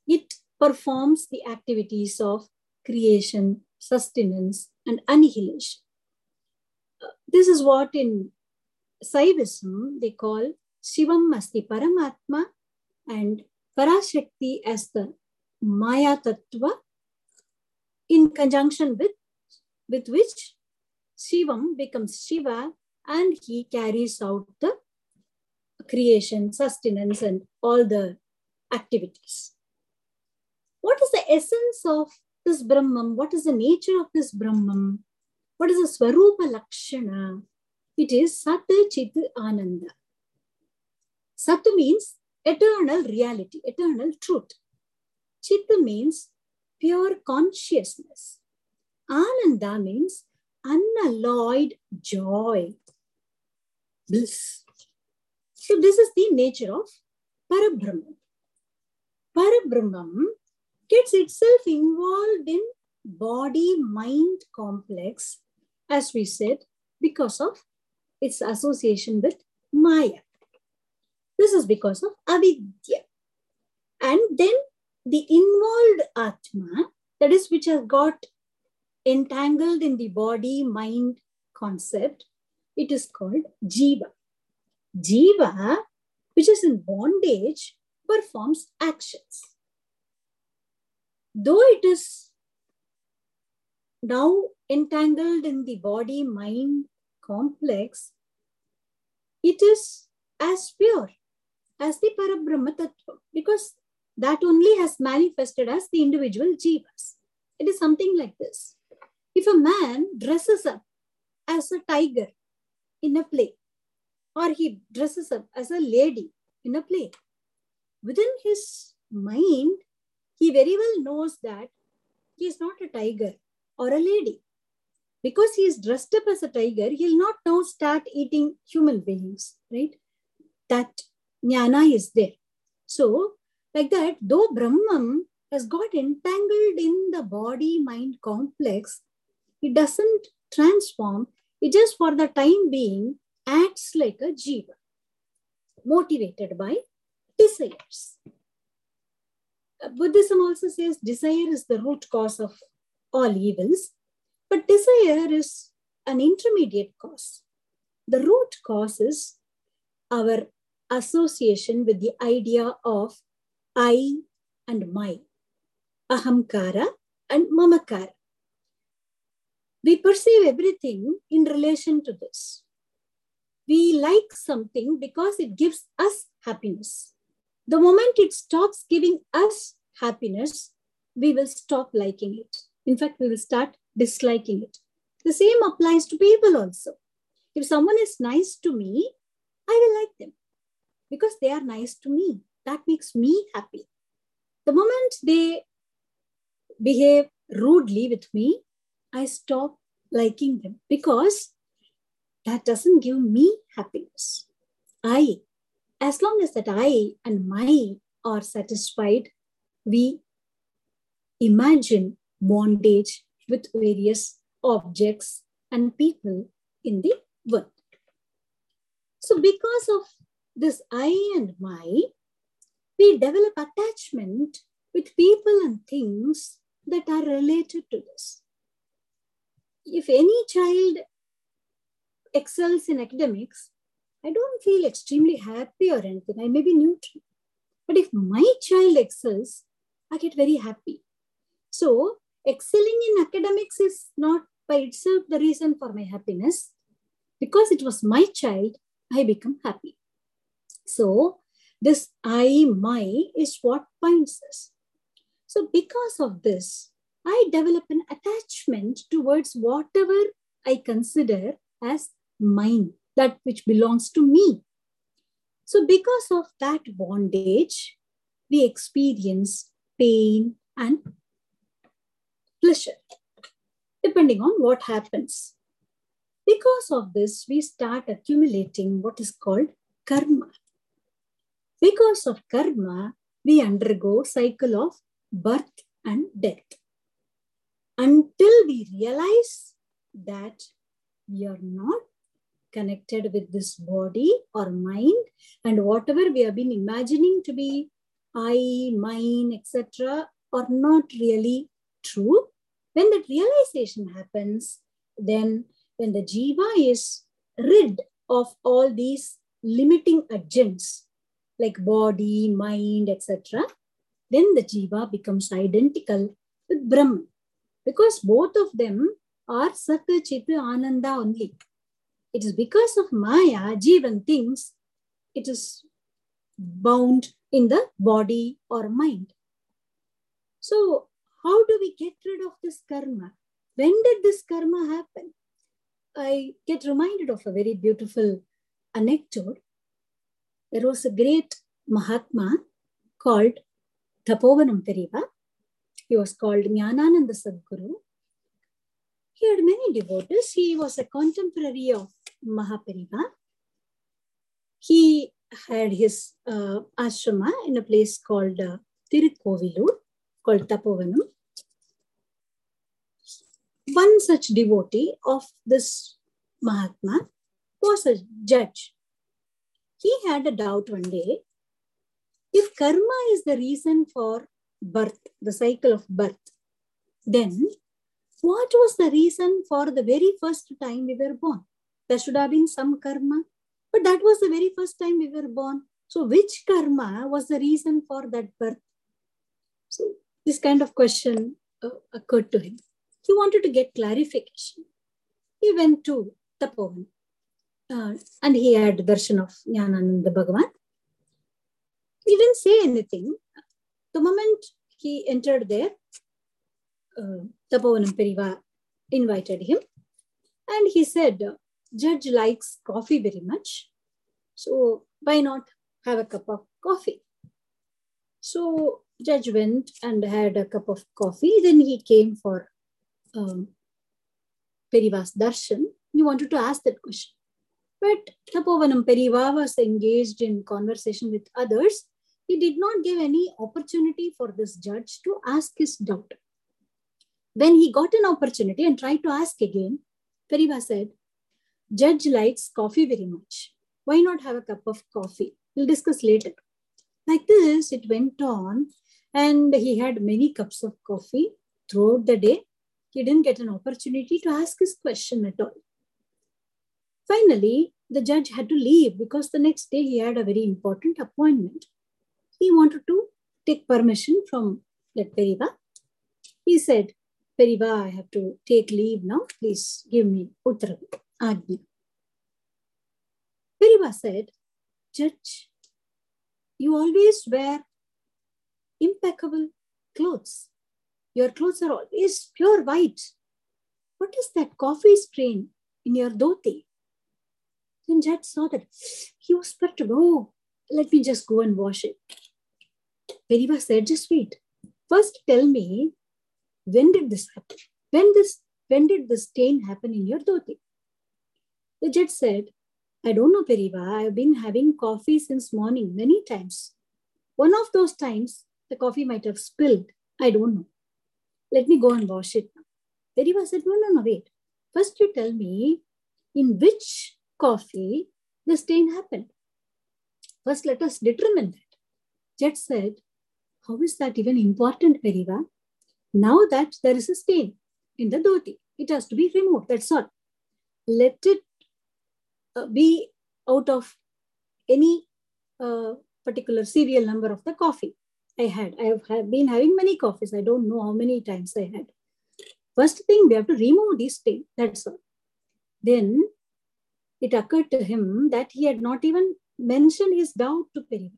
it performs the activities of creation, sustenance, and annihilation. Uh, this is what in Saivism they call Shivam Asti Paramatma and Parashakti as the Maya Tattva in conjunction with, with which Shivam becomes Shiva and he carries out the creation, sustenance, and all the activities. What is the essence of this Brahman? What is the nature of this Brahman? What is the Swarupa Lakshana? It is Sat Chit Ananda. Sat means eternal reality, eternal truth. Chit means pure consciousness. Ananda means unalloyed joy, bliss. So this is the nature of Parabrahman. Parabrahman gets itself involved in body mind complex, as we said, because of its association with Maya. This is because of avidya. And then the involved Atma, that is, which has got entangled in the body mind concept, it is called Jiva. Jiva, which is in bondage, performs actions though it is now entangled in the body mind complex, it is as pure as the Parabrahma Tattva because that only has manifested as the individual jivas. It is something like this. If a man dresses up as a tiger in a play, or he dresses up as a lady in a play, within his mind, he very well knows that he is not a tiger or a lady. Because he is dressed up as a tiger, he'll not now start eating human beings, right? That jnana is there. So, like that, though Brahman has got entangled in the body mind complex, it doesn't transform, it just for the time being acts like a jiva, motivated by desires. Uh, Buddhism also says desire is the root cause of all evils, but desire is an intermediate cause. The root cause is our association with the idea of I and my, ahamkara and mamakara. We perceive everything in relation to this. We like something because it gives us happiness. The moment it stops giving us happiness, we will stop liking it. In fact, we will start disliking it. The same applies to people also. If someone is nice to me, I will like them because they are nice to me. That makes me happy. The moment they behave rudely with me, I stop liking them because that doesn't give me happiness. I as long as that I and my are satisfied, we imagine bondage with various objects and people in the world. So, because of this I and my, we develop attachment with people and things that are related to this. If any child excels in academics, I don't feel extremely happy or anything. I may be neutral. But if my child excels, I get very happy. So, excelling in academics is not by itself the reason for my happiness. because it was my child, I become happy. So this I, my is what binds us. So because of this, I develop an attachment towards whatever I consider as mine, that which belongs to me. So because of that bondage, we experience pain and pleasure, depending on what happens. Because of this, we start accumulating what is called karma. Because of karma, we undergo cycle of birth and death. Until we realize that we are not connected with this body or mind and whatever we have been imagining to be I, mine, etc., are not really true. When that realization happens, then when the jiva is rid of all these limiting agents like body, mind, etc., then the jiva becomes identical with Brahman because both of them are Sata Chita Ananda only. It is because of Maya, Jivan thinks it is bound in the body or mind. So, how do we get rid of this karma? When did this karma happen? I get reminded of a very beautiful anecdote. There was a great Mahatma called Tapovanam Periva. He was called Jnanananda Sadguru. He had many devotees. He was a contemporary of Mahaperiva. He had his uh, ashrama in a place called uh, called Tapovanam. One such devotee of this Mahatma was a judge. He had a doubt one day if karma is the reason for birth, the cycle of birth, then what was the reason for the very first time we were born? There should have been some karma, but that was the very first time we were born. So, which karma was the reason for that birth? So, this kind of question uh, occurred to him. He wanted to get clarification. He went to Tapovan uh, and he had darshan of Jnanananda Bhagavan. He didn't say anything. The moment he entered there, uh, Tapovanam Periva invited him and he said, Judge likes coffee very much. So why not have a cup of coffee? So Judge went and had a cup of coffee. Then he came for um, Periva's darshan. He wanted to ask that question. But Tapovanam Periva was engaged in conversation with others. He did not give any opportunity for this judge to ask his doubt. When he got an opportunity and tried to ask again, Periva said, Judge likes coffee very much. Why not have a cup of coffee? We'll discuss later. Like this, it went on, and he had many cups of coffee throughout the day. He didn't get an opportunity to ask his question at all. Finally, the judge had to leave because the next day he had a very important appointment. He wanted to take permission from that Periva. He said, Periva, I have to take leave now. Please give me Uttara Agni. Periva said, Judge, you always wear impeccable clothes. Your clothes are always pure white. What is that coffee stain in your dhoti? Then Judge saw that he was perturbed. Oh, let me just go and wash it. Periva said, just wait. First tell me, when did this happen? When this when did the stain happen in your dhoti? The judge said, I don't know, Periva. I've been having coffee since morning many times. One of those times, the coffee might have spilled. I don't know. Let me go and wash it. Periva said, No, no, no, wait. First, you tell me in which coffee the stain happened. First, let us determine that. Judge said, How is that even important, Periva? Now that there is a stain in the dhoti, it has to be removed. That's all. Let it uh, be out of any uh, particular serial number of the coffee I had. I have, have been having many coffees. I don't know how many times I had. First thing, we have to remove this stain. That's all. Then it occurred to him that he had not even mentioned his doubt to Periva.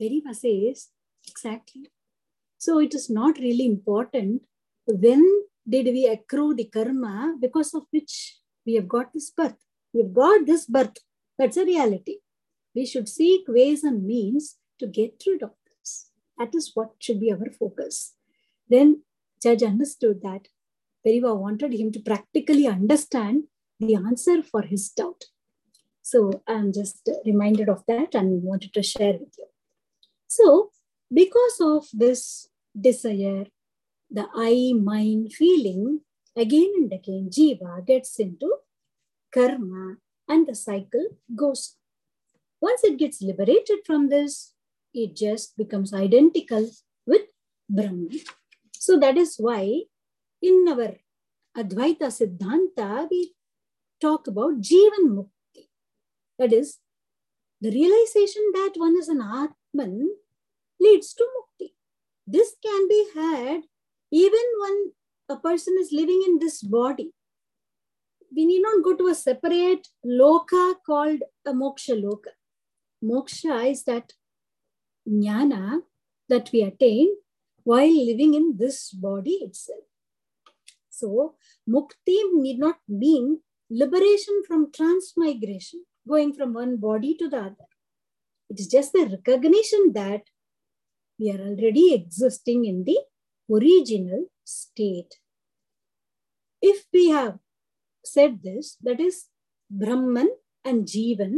Periva says, exactly. So it is not really important when did we accrue the karma because of which we have got this birth. We have got this birth. That's a reality. We should seek ways and means to get rid of this. That is what should be our focus. Then Judge understood that Periva wanted him to practically understand the answer for his doubt. So I'm just reminded of that and wanted to share with you. So, because of this desire, the I mind feeling, again and again, Jiva gets into karma and the cycle goes. Once it gets liberated from this, it just becomes identical with Brahman. So that is why in our Advaita Siddhanta, we talk about Jivan Mukti. That is, the realization that one is an Atman leads to Mukti. This can be had even when a person is living in this body. We need not go to a separate loka called a moksha loka. Moksha is that jnana that we attain while living in this body itself. So, mukti need not mean liberation from transmigration, going from one body to the other. It is just the recognition that we are already existing in the original state. If we have said this, that is, Brahman and Jivan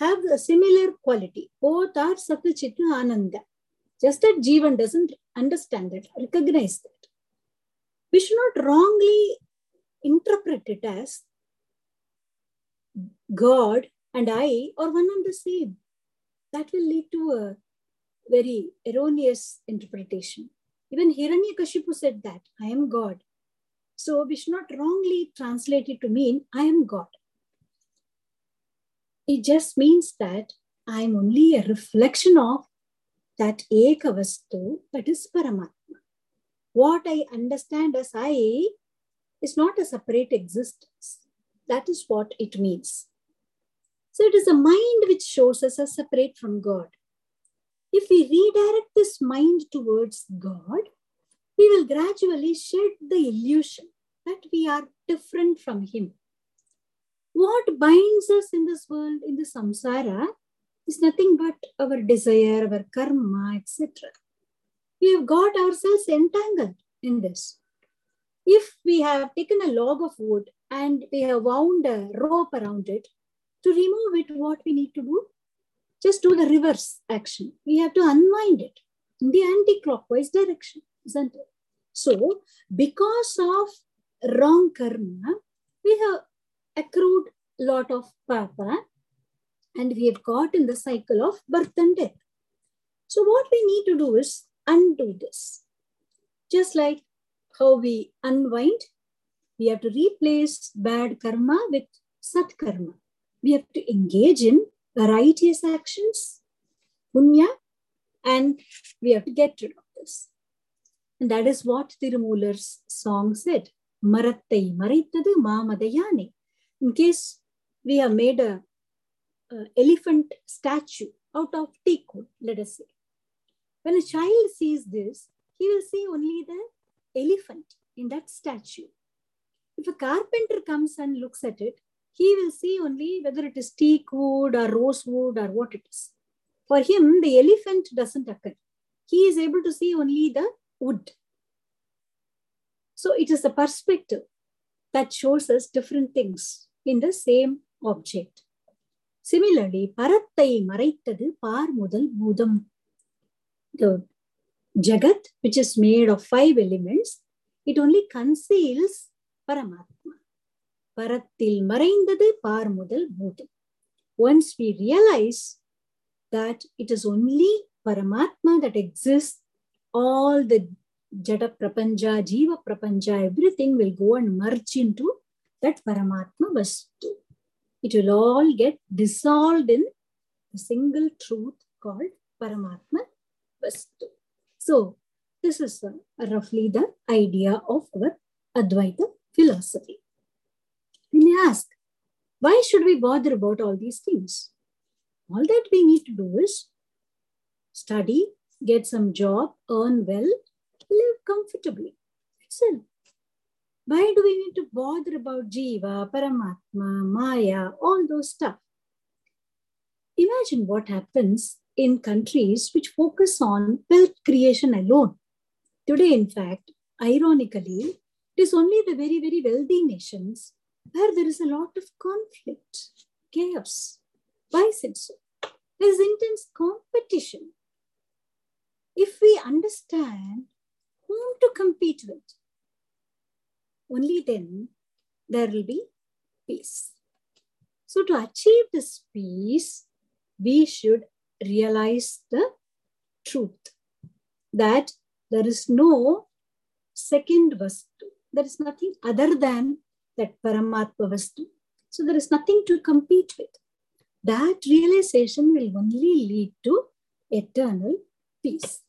have a similar quality. Both are Satchitta Ananda. Just that Jivan doesn't understand that, recognize that. We should not wrongly interpret it as God and I are one and the same. That will lead to a very erroneous interpretation. Even Hiranyakashipu said that, I am God. So we should not wrongly translate it to mean, I am God. It just means that I am only a reflection of that Ekavastu, that is Paramatma. What I understand as I is not a separate existence. That is what it means. So it is a mind which shows us as separate from God. If we redirect this mind towards God, we will gradually shed the illusion that we are different from Him. What binds us in this world, in the samsara, is nothing but our desire, our karma, etc. We have got ourselves entangled in this. If we have taken a log of wood and we have wound a rope around it, to remove it, what we need to do? Just do the reverse action. We have to unwind it in the anti-clockwise direction, isn't it? So, because of wrong karma, we have accrued lot of papa and we have caught in the cycle of birth and death. So, what we need to do is undo this. Just like how we unwind, we have to replace bad karma with sat karma. We have to engage in righteous actions, punya, and we have to get rid of this. And that is what Tirumular's song said. Marattai marittadu mamadayane. In case we have made a, a elephant statue out of teak wood, let us say. When a child sees this, he will see only the elephant in that statue. If a carpenter comes and looks at it, he will see only whether it is teak wood or rosewood or what it is. For him, the elephant doesn't occur. He is able to see only the wood. So it is the perspective that shows us different things in the same object. Similarly, parattai maraitadu par mudal budam. The jagat, which is made of five elements, it only conceals Paramatma. பரத்தில் மறைந்தது பார் முதல் பூதம் once we realize that it is only paramatma that exists all the jada prapanja jiva prapanja everything will go and merge into that paramatma vastu it will all get dissolved in a single truth called paramatma vastu so this is uh, roughly the idea of our advaita philosophy we may ask, Why should we bother about all these things? All that we need to do is study, get some job, earn well, live comfortably. It. Why do we need to bother about Jiva, Paramatma, Maya, all those stuff? Imagine what happens in countries which focus on wealth creation alone. Today, in fact, ironically, it is only the very, very wealthy nations where there is a lot of conflict, chaos. Why is it so? There is intense competition. If we understand whom to compete with, only then there will be peace. So, to achieve this peace, we should realize the truth that there is no second vastu. There is nothing other than that Paramatma vastu. So, there is nothing to compete with. That realization will only lead to eternal peace.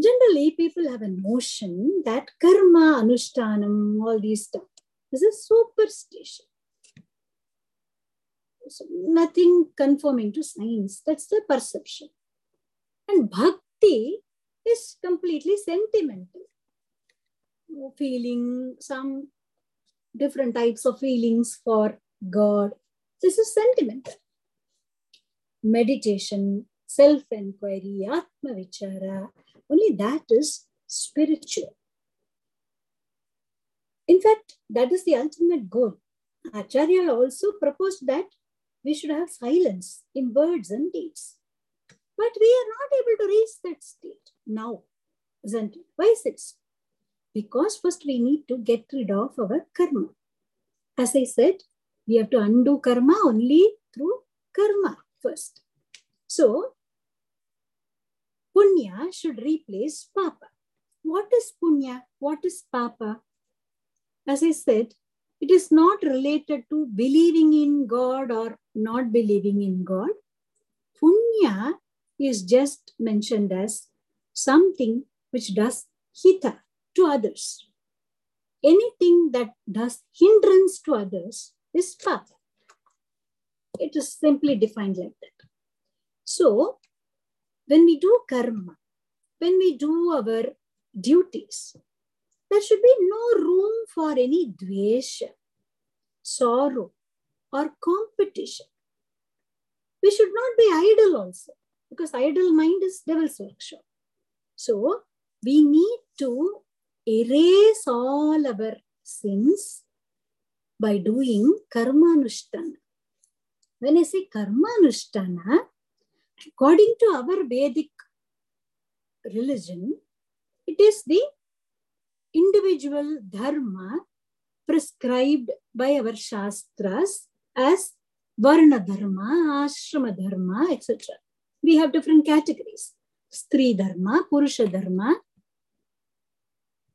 Generally, people have a notion that karma, anushtanam, all these stuff is a superstition. So nothing conforming to science. That's the perception. And bhakti is completely sentimental. Feeling some different types of feelings for God. This is sentimental. Meditation, self inquiry, Atma Vichara, only that is spiritual. In fact, that is the ultimate goal. Acharya also proposed that we should have silence in words and deeds. But we are not able to reach that state now, isn't it? Why is it? Because first we need to get rid of our karma. As I said, we have to undo karma only through karma first. So, punya should replace papa. What is punya? What is papa? As I said, it is not related to believing in God or not believing in God. Punya is just mentioned as something which does hita to others. Anything that does hindrance to others is papa. It is simply defined like that. So, when we do karma, when we do our duties, there should be no room for any dvesha, sorrow, or competition. We should not be idle also, because idle mind is devil's workshop. So, we need to erase all our sins by doing karma. When I say karma according to our Vedic religion, it is the individual dharma prescribed by our shastras as varna dharma, ashrama dharma, etc. We have different categories. Stri dharma, purusha dharma,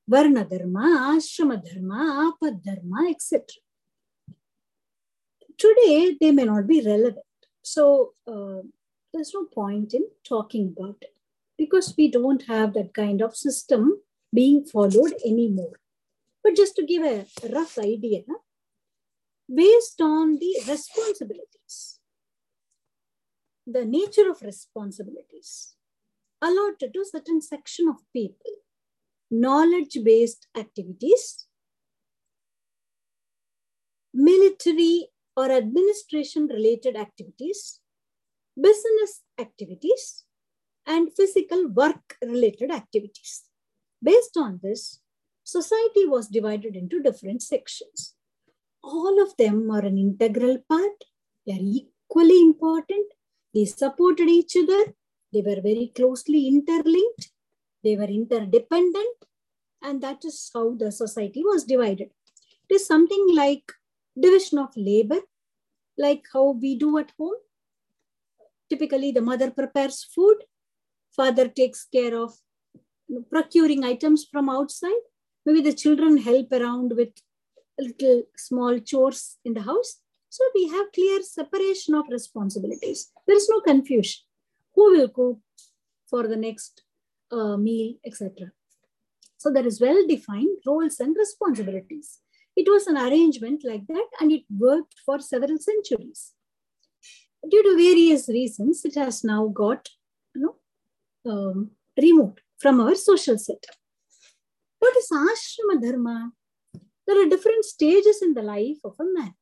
varna dharma, ashrama dharma, apad dharma, etc. Today, they may not be relevant. So, uh, there's no point in talking about it because we don't have that kind of system being followed anymore. But just to give a rough idea, based on the responsibilities, the nature of responsibilities allotted to certain section of people, knowledge-based activities, military or administration-related activities, business activities, and physical work-related activities. Based on this, society was divided into different sections. All of them are an integral part. They are equally important. They supported each other. They were very closely interlinked. They were interdependent. And that is how the society was divided. It is something like division of labor, like how we do at home. Typically, the mother prepares food, father takes care of procuring items from outside. Maybe the children help around with little small chores in the house. So we have clear separation of responsibilities. There is no confusion. Who will cook for the next uh, meal, etc. So there is well-defined roles and responsibilities. It was an arrangement like that, and it worked for several centuries. Due to various reasons, it has now got you know um, removed from our social setup. What is ashrama dharma? There are different stages in the life of a man.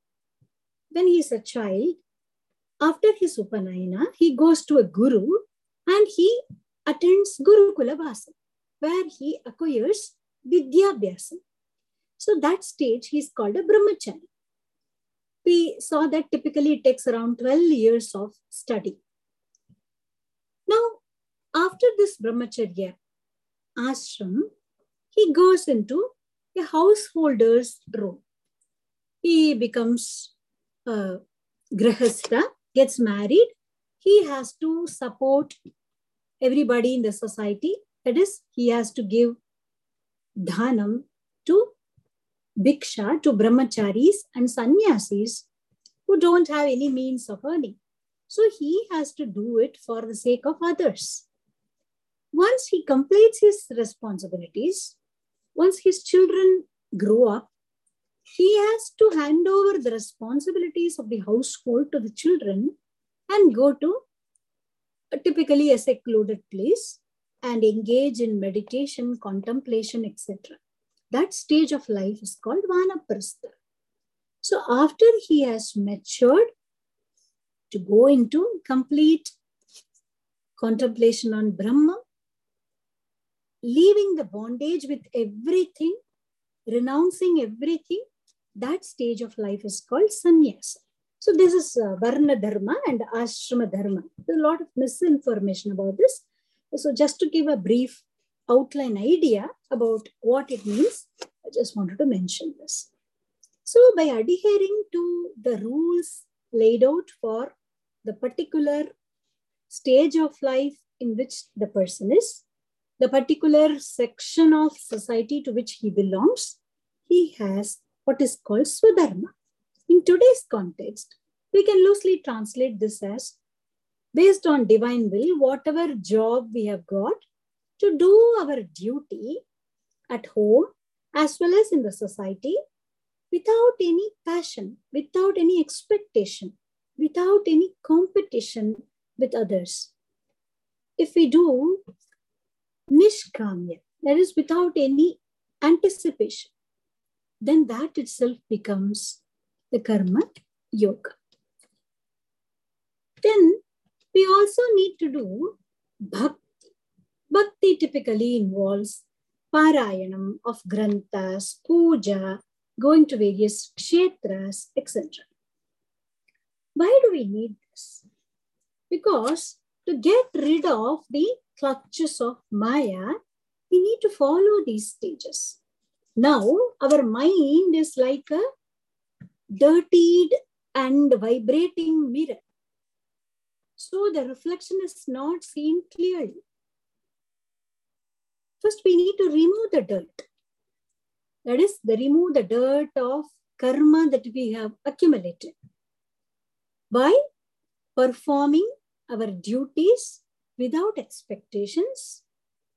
When he is a child, after his upanayana, he goes to a guru and he attends Gurukula Vasa, where he acquires Vidyabhyasam. So that stage he is called a brahmachari. We saw that typically it takes around 12 years of study. Now, after this brahmacharya ashram, he goes into a householder's role. He becomes uh, a grahastha, gets married. He has to support everybody in the society. That is, he has to give dhanam to bhiksha to brahmacharis and sannyasis who don't have any means of earning. So he has to do it for the sake of others. Once he completes his responsibilities, once his children grow up, he has to hand over the responsibilities of the household to the children and go to typically a secluded place and engage in meditation, contemplation, etc. That stage of life is called Vanaprastha. So after he has matured to go into complete contemplation on Brahma, leaving the bondage with everything, renouncing everything, that stage of life is called sannyasa. So this is uh, Varna Dharma and Ashrama Dharma. There's a lot of misinformation about this. So just to give a brief outline idea about what it means, I just wanted to mention this. So by adhering to the rules laid out for the particular stage of life in which the person is, the particular section of society to which he belongs, he has what is called Swadharma. In today's context, we can loosely translate this as based on divine will, whatever job we have got, to do our duty at home as well as in the society without any passion, without any expectation, without any competition with others. If we do nishkamya, that is without any anticipation, then that itself becomes the karma yoga. Then we also need to do bhakti. Bhakti typically involves parayanam of granthas, puja, going to various kshetras, etc. Why do we need this? Because to get rid of the clutches of Maya, we need to follow these stages. Now, our mind is like a dirtied and vibrating mirror. So the reflection is not seen clearly. First, we need to remove the dirt. That is, the remove the dirt of karma that we have accumulated by performing our duties without expectations.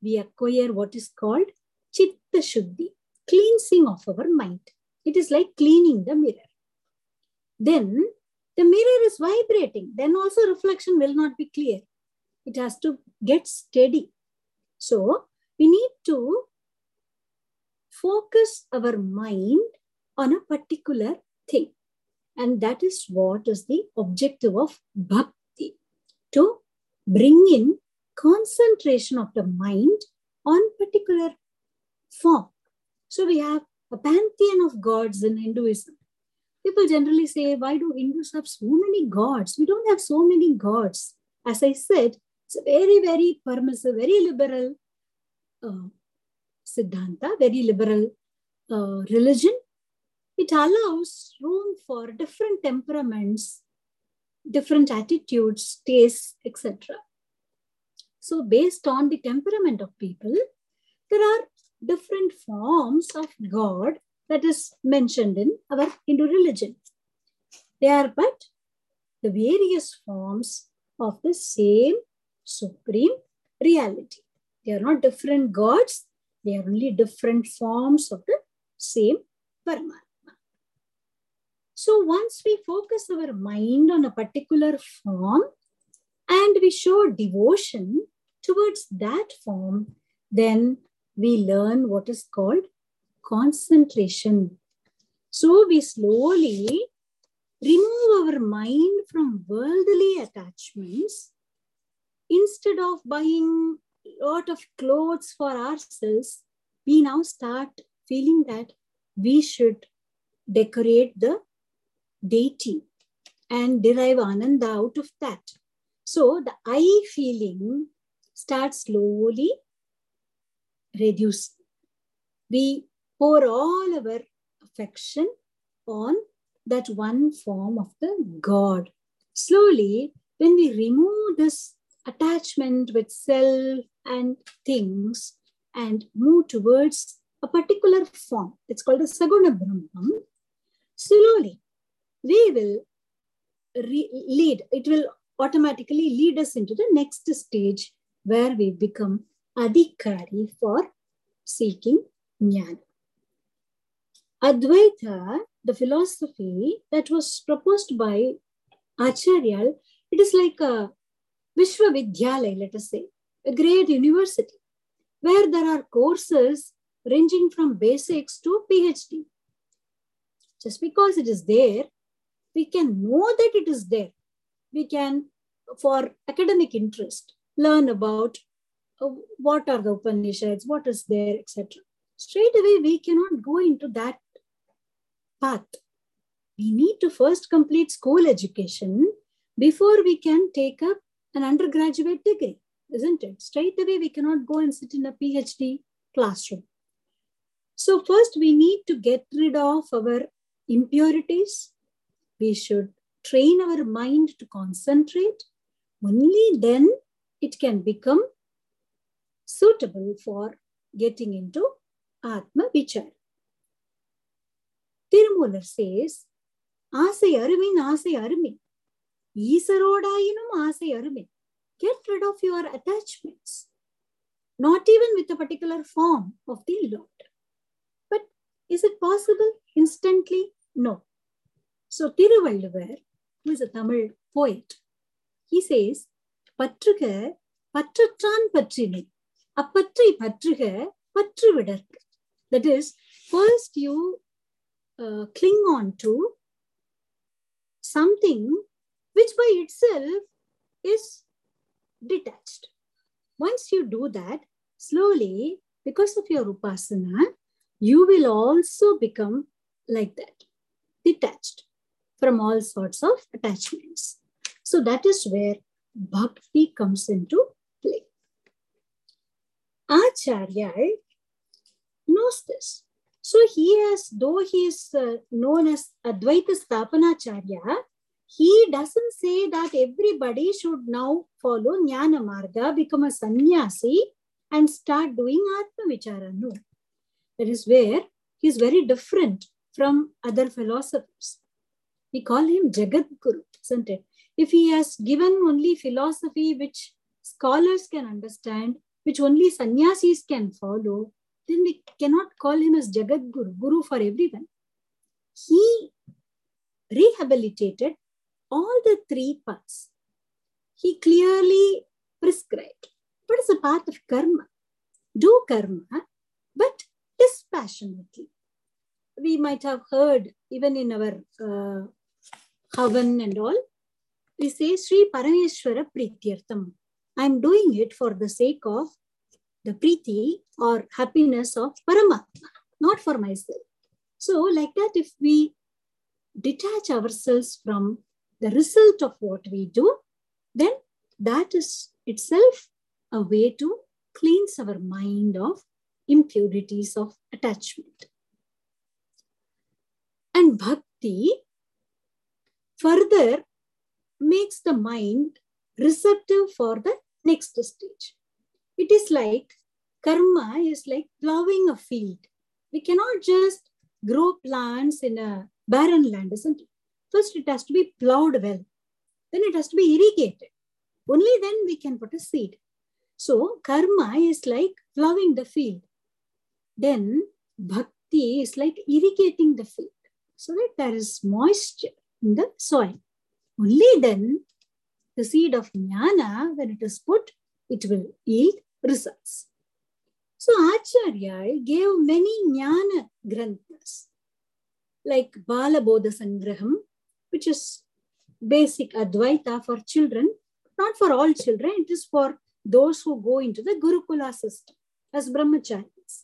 We acquire what is called chitta shuddhi, cleansing of our mind. It is like cleaning the mirror. Then the mirror is vibrating. Then also reflection will not be clear. It has to get steady. So we need to focus our mind on a particular thing. And that is what is the objective of bhakti to bring in concentration of the mind on particular form. So we have a pantheon of gods in Hinduism. People generally say, why do Hindus have so many gods? We don't have so many gods. As I said, it's a very, very permissive, very liberal uh, Siddhanta, very liberal uh, religion. It allows room for different temperaments, different attitudes, tastes, etc. So, based on the temperament of people, there are different forms of God that is mentioned in our Hindu religion. They are but the various forms of the same supreme reality. They are not different gods, they are only different forms of the same Paramatma. So once we focus our mind on a particular form and we show devotion towards that form, then we learn what is called concentration. So we slowly remove our mind from worldly attachments. Instead of buying a lot of clothes for ourselves, we now start feeling that we should decorate the deity and derive ananda out of that. So the I feeling starts slowly reducing. We pour all our affection on that one form of the God. Slowly, when we remove this attachment with self and things and move towards a particular form, it's called the Saguna Brahman, slowly we will re- lead, it will automatically lead us into the next stage where we become adhikari for seeking jnana. Advaita, the philosophy that was proposed by Acharya, it is like a Vishwavidyalaya, let us say, a great university where there are courses ranging from basics to PhD. Just because it is there, we can know that it is there. We can, for academic interest, learn about uh, what are the Upanishads, what is there, etc. Straight away, we cannot go into that path. We need to first complete school education before we can take up an undergraduate degree, isn't it? Straight away, we cannot go and sit in a PhD classroom. So, first, we need to get rid of our impurities. We should train our mind to concentrate. Only then it can become suitable for getting into Atma Vichar. Tirumular says, ஆசை அருமின் ஆசை அருமை ஈசரோடாயினும் ஆசை அருமை get rid of your attachments not even with a particular form of the lord but is it possible instantly no so tiruvalluvar who is a tamil poet he says பற்றுக பற்றற்றான் பற்றினை அப்பற்றை பற்றுக பற்று விடற்கு that is first you uh, cling on to something which by itself is detached. Once you do that, slowly, because of your upasana, you will also become like that, detached from all sorts of attachments. So that is where bhakti comes into play. Acharya knows this. So he has, though he is uh, known as Advaita Sthapanacharya, he doesn't say that everybody should now follow Jnana Marga, become a sannyasi, and start doing Atma Vichara. No. That is where he is very different from other philosophers. We call him Jagat Guru, isn't it? If he has given only philosophy which scholars can understand, which only sannyasis can follow, then we cannot call him as Jagat Guru, Guru for everyone. He rehabilitated all the three paths. He clearly prescribed what is the path of karma. Do karma, but dispassionately. We might have heard even in our uh, Havan and all, we say Sri Parameshwara Prityartham. I'm doing it for the sake of the Priti or happiness of Paramatma, not for myself. So, like that, if we detach ourselves from the result of what we do, then that is itself a way to cleanse our mind of impurities of attachment. And bhakti further makes the mind receptive for the next stage. It is like karma is like plowing a field. We cannot just grow plants in a barren land, isn't it? First, it has to be plowed well. Then it has to be irrigated. Only then we can put a seed. So, karma is like plowing the field. Then, bhakti is like irrigating the field. so that there is moisture in the soil. Only then the seed of jnana, when it is put, it will yield results. So Acharya gave many jnana granthas like Bala Bodha Sangraham, which is basic Advaita for children, not for all children, it is for those who go into the Gurukula system as brahmacharis.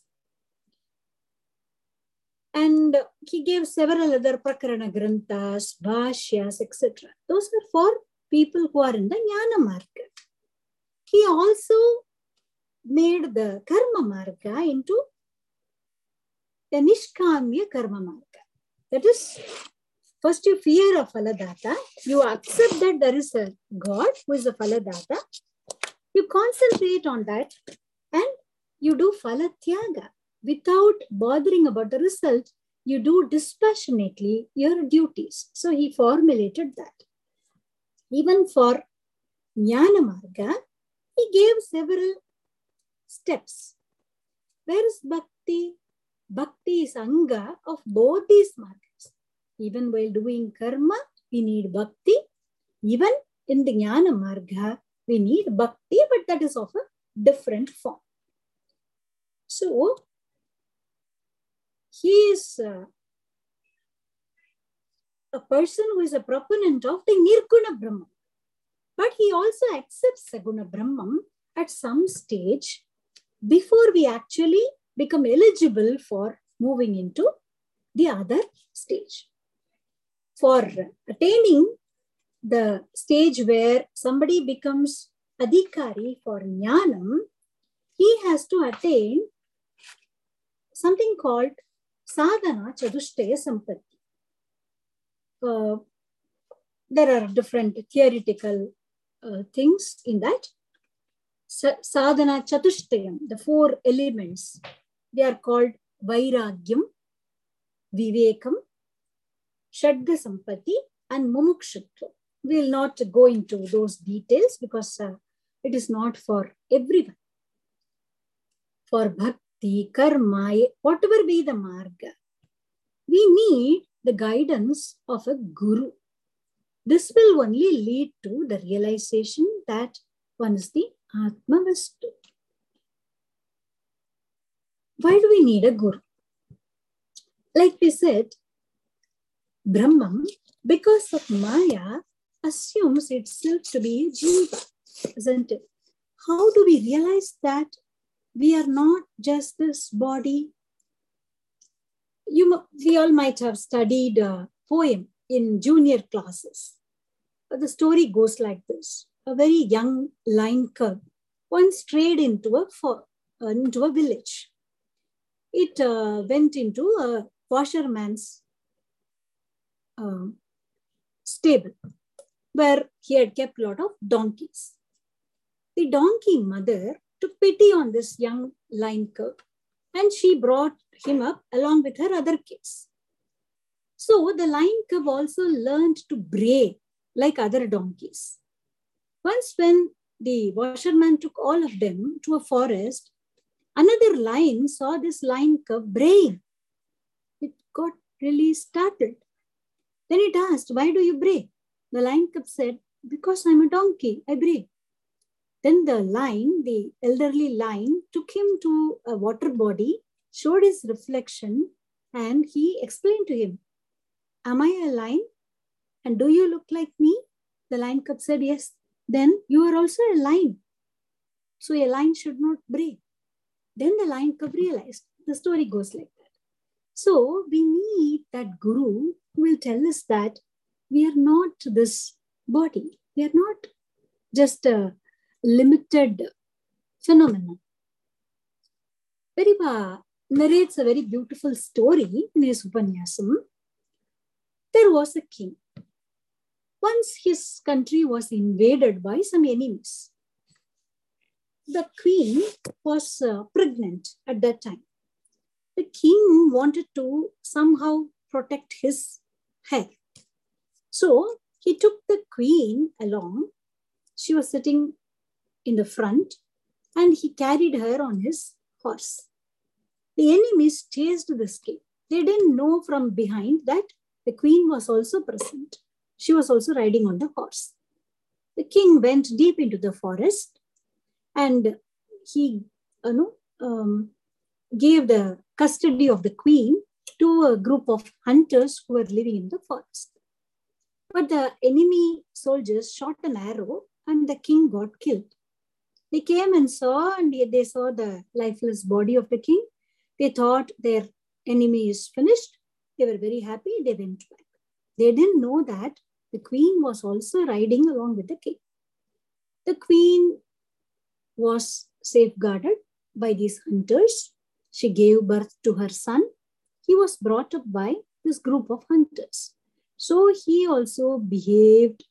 And he gave several other prakarana granthas, bhashyas, etc. Those are for people who are in the jnana marga. He also made the karma marga into the nishkamya karma marga. That is, first you fear a Faladata, you accept that there is a God who is a Faladata, you concentrate on that and you do Falatyaga. Without bothering about the result, you do dispassionately your duties. So he formulated that. Even for Jnana Marga, he gave several steps. Where is Bhakti? Bhakti is anga of both these margas. Even while doing karma, we need bhakti. Even in the jnana marga, we need bhakti, but that is of a different form. So, he is uh, a person who is a proponent of the Nirguna Brahman. But he also accepts Saguna Brahman at some stage before we actually become eligible for moving into the other stage. For attaining the stage where somebody becomes adhikari for jnanam, he has to attain something called sadhana chatushtaya sampatti. Uh, there are different theoretical uh, things in that. Sadhana chatushtayam, the four elements they are called Vairagyam, Vivekam, Shadga Sampati, and Mumukshutva. We will not go into those details because uh, it is not for everyone. For bhakti, karma, whatever be the marga, we need the guidance of a guru. This will only lead to the realization that one is the Atma Vastu. Why do we need a guru? Like we said, Brahman, because of Maya, assumes itself to be a jiva, isn't it? How do we realize that we are not just this body? You, we all might have studied a poem in junior classes. But the story goes like this. A very young lion cub once strayed into a, for, into a village it uh, went into a washerman's uh, stable where he had kept a lot of donkeys. The donkey mother took pity on this young lion cub and she brought him up along with her other kids. So the lion cub also learned to bray like other donkeys. Once when the washerman took all of them to a forest, Another lion saw this lion cub braying. It got really startled. Then it asked, Why do you bray? The lion cub said, Because I'm a donkey, I bray. Then the lion, the elderly lion, took him to a water body, showed his reflection, and he explained to him, Am I a lion? And do you look like me? The lion cub said, Yes. Then you are also a line. So a line should not break. Then the lion cub realized the story goes like that. So we need that guru who will tell us that we are not this body. We are not just a limited phenomenon. Periva narrates a very beautiful story in his Upanyasam. There was a king. Once his country was invaded by some enemies the queen was uh, pregnant at that time. The king wanted to somehow protect his heir. So he took the queen along. She was sitting in the front and he carried her on his horse. The enemies chased this king. They didn't know from behind that the queen was also present. She was also riding on the horse. The king went deep into the forest and he you know, um, gave the custody of the queen to a group of hunters who were living in the forest. But the enemy soldiers shot an arrow and the king got killed. They came and saw, and they saw the lifeless body of the king. They thought their enemy is finished. They were very happy. They went back. They didn't know that the queen was also riding along with the king. The queen was safeguarded by these hunters. She gave birth to her son. He was brought up by this group of hunters. So he also behaved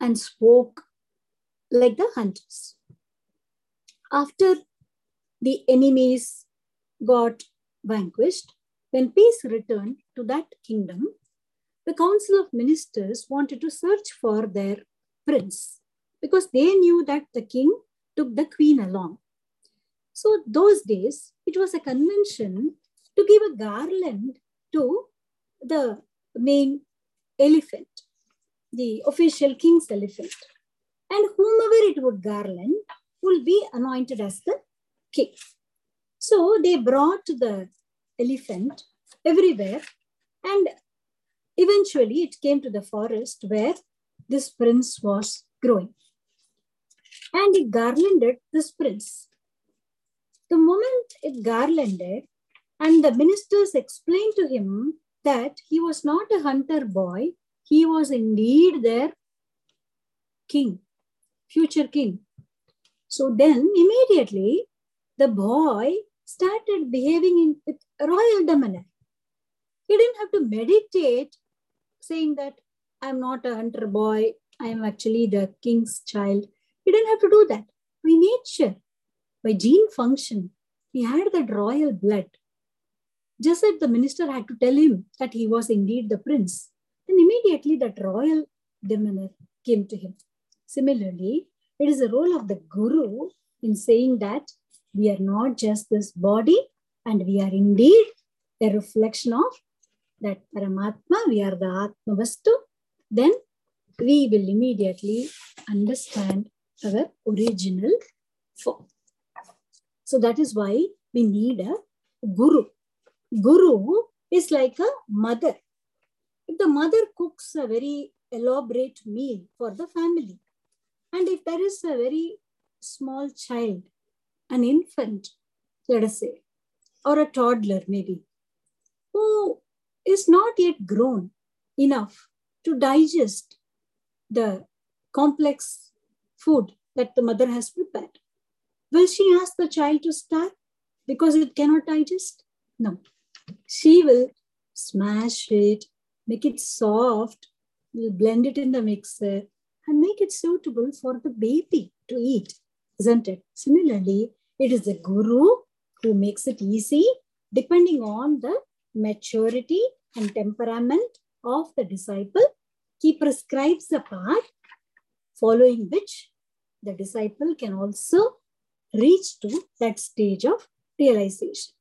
and spoke like the hunters. After the enemies got vanquished, when peace returned to that kingdom, the council of ministers wanted to search for their prince because they knew that the king took the queen along. So those days, it was a convention to give a garland to the main elephant, the official king's elephant. And whomever it would garland will be anointed as the king. So they brought the elephant everywhere and eventually it came to the forest where this prince was growing. And it garlanded this prince. The moment it garlanded, and the ministers explained to him that he was not a hunter boy, he was indeed their king, future king. So then immediately the boy started behaving in with royal demeanor. He didn't have to meditate saying that I'm not a hunter boy, I am actually the king's child. He didn't have to do that. By nature, by gene function, he had that royal blood. Just as the minister had to tell him that he was indeed the prince, then immediately that royal demeanor came to him. Similarly, it is the role of the guru in saying that we are not just this body and we are indeed a reflection of that Paramatma, we are the Atma Vastu, then we will immediately understand our original form. So that is why we need a guru. Guru is like a mother. If the mother cooks a very elaborate meal for the family, and if there is a very small child, an infant, let us say, or a toddler maybe, who is not yet grown enough to digest the complex food that the mother has prepared. Will she ask the child to start because it cannot digest? No. She will smash it, make it soft, blend it in the mixer, and make it suitable for the baby to eat, isn't it? Similarly, it is the guru who makes it easy depending on the maturity and temperament of the disciple. He prescribes a path following which the disciple can also reach to that stage of realization.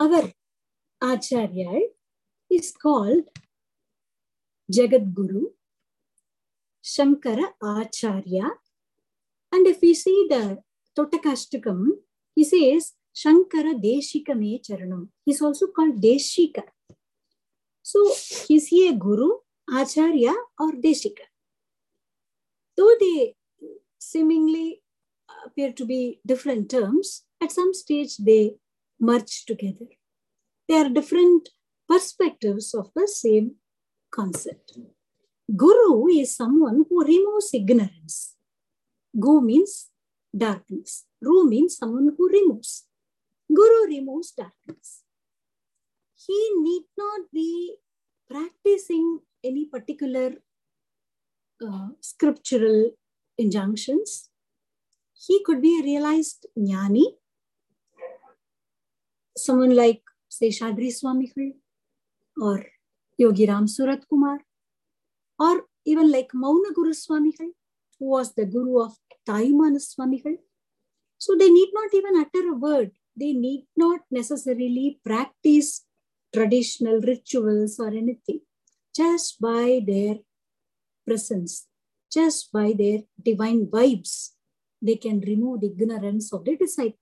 Our Acharya is called Jagat Guru, Shankara Acharya. And if we see the Totakashtakam, he says Shankara Deshika Me Charanam. He's also called Deshika. So is he a Guru, Acharya, or Deshika? Though they seemingly appear to be different terms, at some stage they merge together. They are different perspectives of the same concept. Guru is someone who removes ignorance. Gu means darkness. Ru means someone who removes. Guru removes darkness. He need not be practicing any particular uh, scriptural injunctions. He could be a realized jnani, someone like Seshadri Swamigal or Yogi Ram Surat Kumar, or even like Mauna Guru Swamigal, who was the guru of Thayumana Swamigal. So they need not even utter a word. They need not necessarily practice traditional rituals or anything. Just by their presence, just by their divine vibes, they can remove the ignorance of the disciple.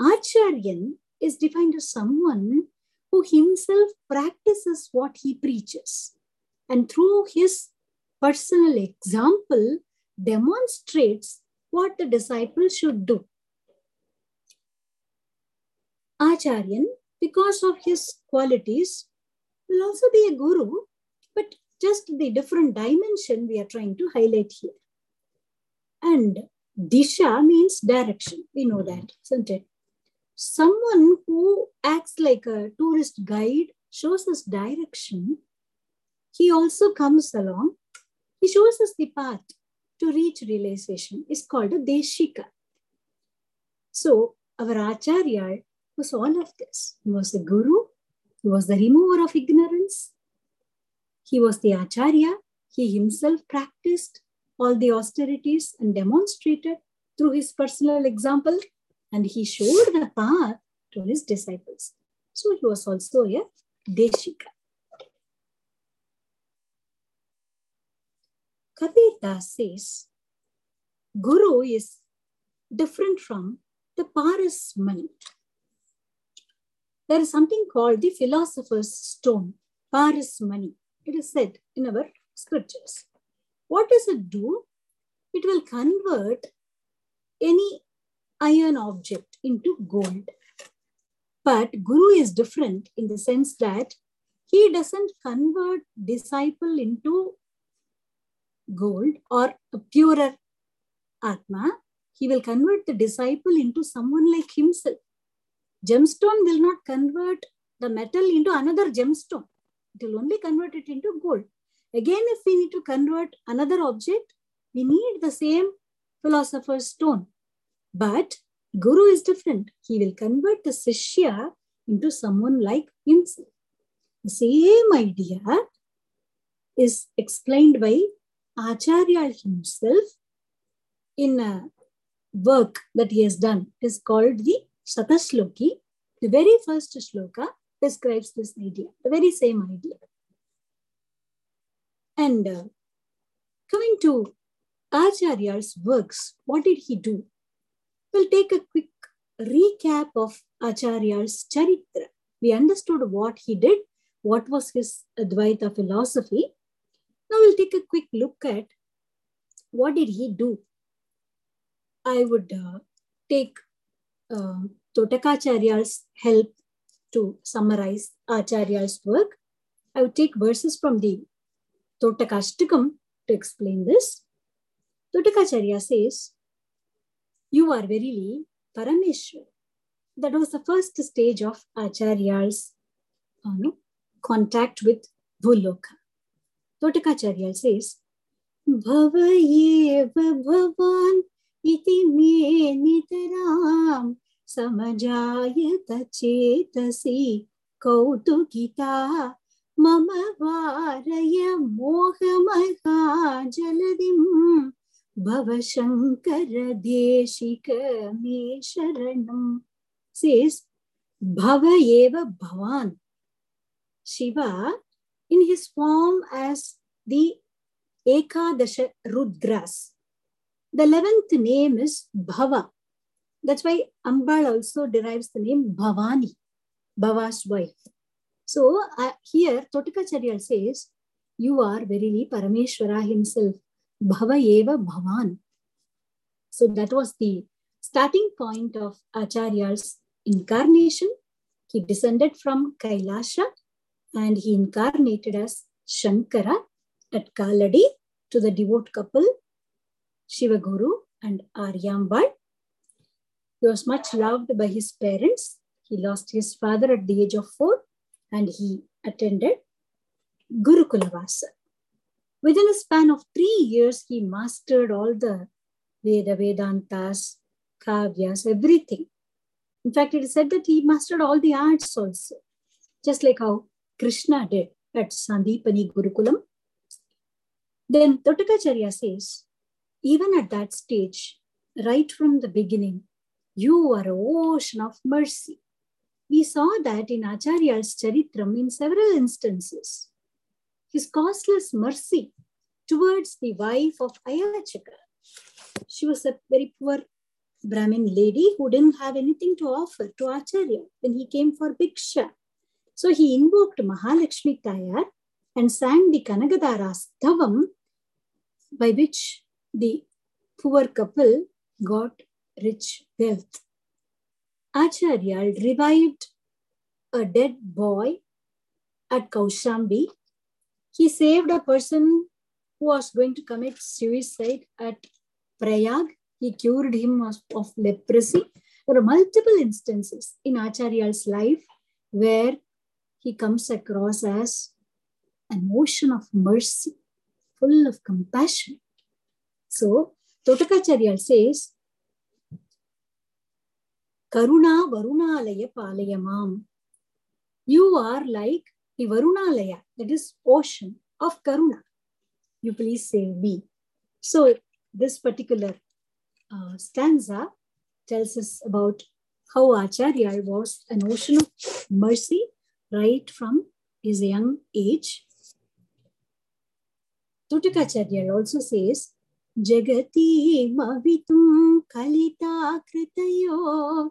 Acharyan is defined as someone who himself practices what he preaches and through his personal example demonstrates what the disciple should do. Acharyan, because of his qualities, will also be a guru, but just the different dimension we are trying to highlight here. And Disha means direction. We know hmm. that, isn't it? Someone who acts like a tourist guide shows us direction. He also comes along. He shows us the path to reach realization. Is called a Deshika. So our Acharya was all of this. He was the guru. He was the remover of ignorance. He was the Acharya. He himself practiced all the austerities and demonstrated through his personal example. And he showed the path to his disciples. So he was also a Deshika. Kabir Das says, Guru is different from the Paras. There is something called the philosopher's stone, Paras mani. It is said in our scriptures. What does it do? It will convert any iron object into gold. But Guru is different in the sense that he doesn't convert disciple into gold or a purer Atma. He will convert the disciple into someone like himself. Gemstone will not convert the metal into another gemstone. It will only convert it into gold. Again, if we need to convert another object, we need the same philosopher's stone. But Guru is different. He will convert the Sishya into someone like himself. The same idea is explained by Acharya himself in a work that he has done. It is called the Satasloki. The very first shloka describes this idea, the very same idea. And uh, coming to Acharya's works, what did he do? We'll take a quick recap of Acharya's Charitra. We understood what he did, what was his Advaita philosophy. Now we'll take a quick look at what did he do. I would uh, take uh, Totakacharya's help to summarize Acharya's work. I would take verses from the Totakashtakam to explain this. Totakacharya says, You are verily Parameshwar. That was the first stage of Acharya's uh, no, contact with Bhuloka. Totakacharya says, Bhava bhavan iti me nitaram समजायत Chetasi कौतुकिता। मम वारय मोहमहाजलदिं। भव शङ्कर देशिक मे शरणं his form as दि एकादश Rudras the लेवेन्थ् name भवा that's why Ambal also derives the name Bhavani, Bhava's wife. So uh, here Totakacharya says, you are verily Parameshwara himself, Bhava Eva Bhavan. So that was the starting point of Acharya's incarnation. He descended from Kailasha and he incarnated as Shankara at Kaladi to the devout couple Shivaguru and Aryambal. He was much loved by his parents. He lost his father at the age of four and he attended Gurukulavasa. Within a span of three years, he mastered all the Veda, Vedantas, Kavyas, everything. In fact, it is said that he mastered all the arts also, just like how Krishna did at Sandipani Gurukulam. Then Totakacharya says, even at that stage, right from the beginning, you are an ocean of mercy. we saw that in Acharya's Charitram in several instances. His causeless mercy towards the wife of Ayachaka. She was a very poor Brahmin lady who didn't have anything to offer to Acharya when he came for Bhiksha. So he invoked Mahalakshmi Tayar and sang the Kanakadhara Stavam by which the poor couple got rich wealth. Acharya revived a dead boy at Kaushambi. He saved a person who was going to commit suicide at Prayag. He cured him of, leprosy. There are multiple instances in Acharya's life where he comes across as an ocean of mercy, full of compassion. So, Totakacharya says, Karuna Varunalaya Palayamam. You are like the Varunalaya, that is ocean of Karuna. You please save me. So this particular uh, stanza tells us about how Acharya was an ocean of mercy right from his young age. Totakacharya also says, Jagati mavitum kalita kritayo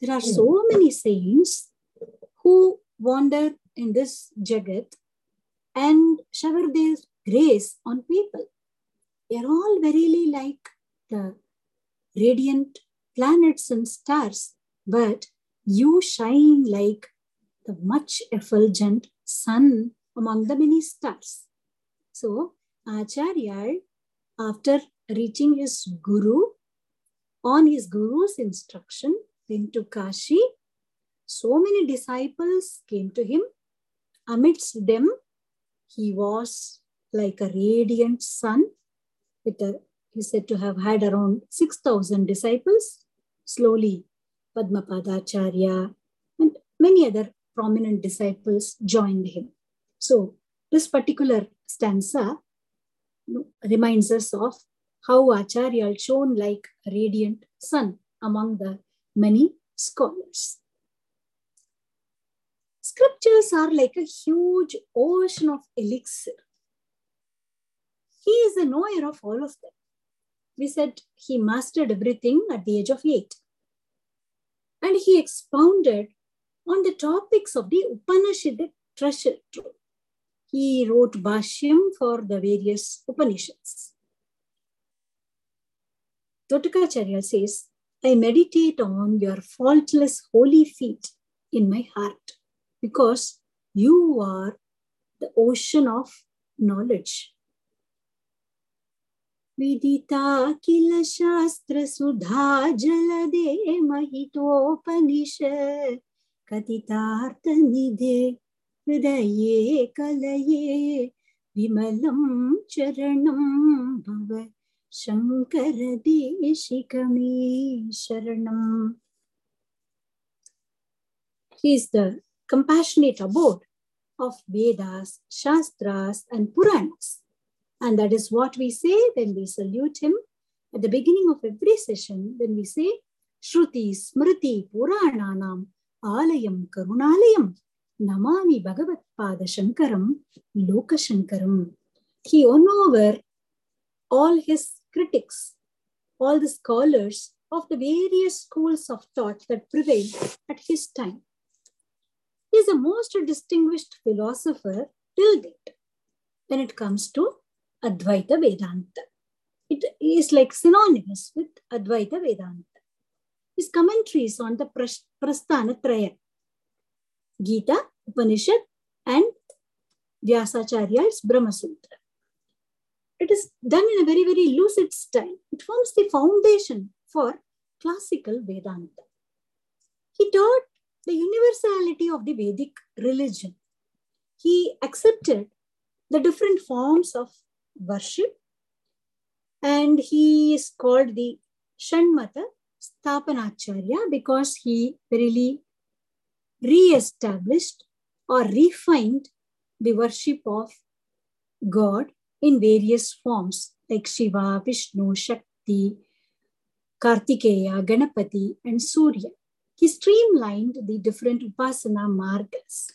There are so hmm. many saints who wander in this jagat and shower their grace on people. They are all verily like the radiant planets and stars, but you shine like the much effulgent sun among the many stars. So, Acharya, after reaching his guru, on his guru's instruction, went to Kashi. So many disciples came to him. Amidst them, he was like a radiant sun. With a, he said to have had around 6,000 disciples. Slowly, Padmapada Padmapadacharya and many other prominent disciples joined him. So, this particular stanza reminds us of how Acharya shone like a radiant sun among the many scholars. Scriptures are like a huge ocean of elixir. He is the knower of all of them. We said he mastered everything at the age of eight. And he expounded on the topics of the Upanishadic treasure trove He wrote Bhashyam for the various Upanishads. Totakacharya says, I meditate on your faultless holy feet in my heart because you are the ocean of knowledge. Vidita kila shastra sudha jalade mahitopanishad कथितार्थनिधे हृदये कलये विमलं चरणं भव शङ्करदेशिकमे शरणम् He is the compassionate abode of Vedas, Shastras, and Puranas. And that is what we say when we salute him at the beginning of every session, when we say Shruti, Smriti, Purananam, Alayam, Karunalayam, Namami Bhagavat Pada Shankaram, Loka Shankaram. He won over all his critics, all the scholars of the various schools of thought that prevailed at his time. He is a most distinguished philosopher till date when it comes to Advaita Vedanta. It is like synonymous with Advaita Vedanta. His commentaries on the Prasthana Traya, Gita, Upanishad, and Vyasacharya's Brahma Sutra. It is done in a very, very lucid style. It forms the foundation for classical Vedanta. He taught the universality of the Vedic religion. He accepted the different forms of worship and he is called the Shanmata Sthapanacharya because he really re-established or refined the worship of God in various forms like Shiva, Vishnu, Shakti, Kartikeya, Ganapati, and Surya. He streamlined the different Upasana margas.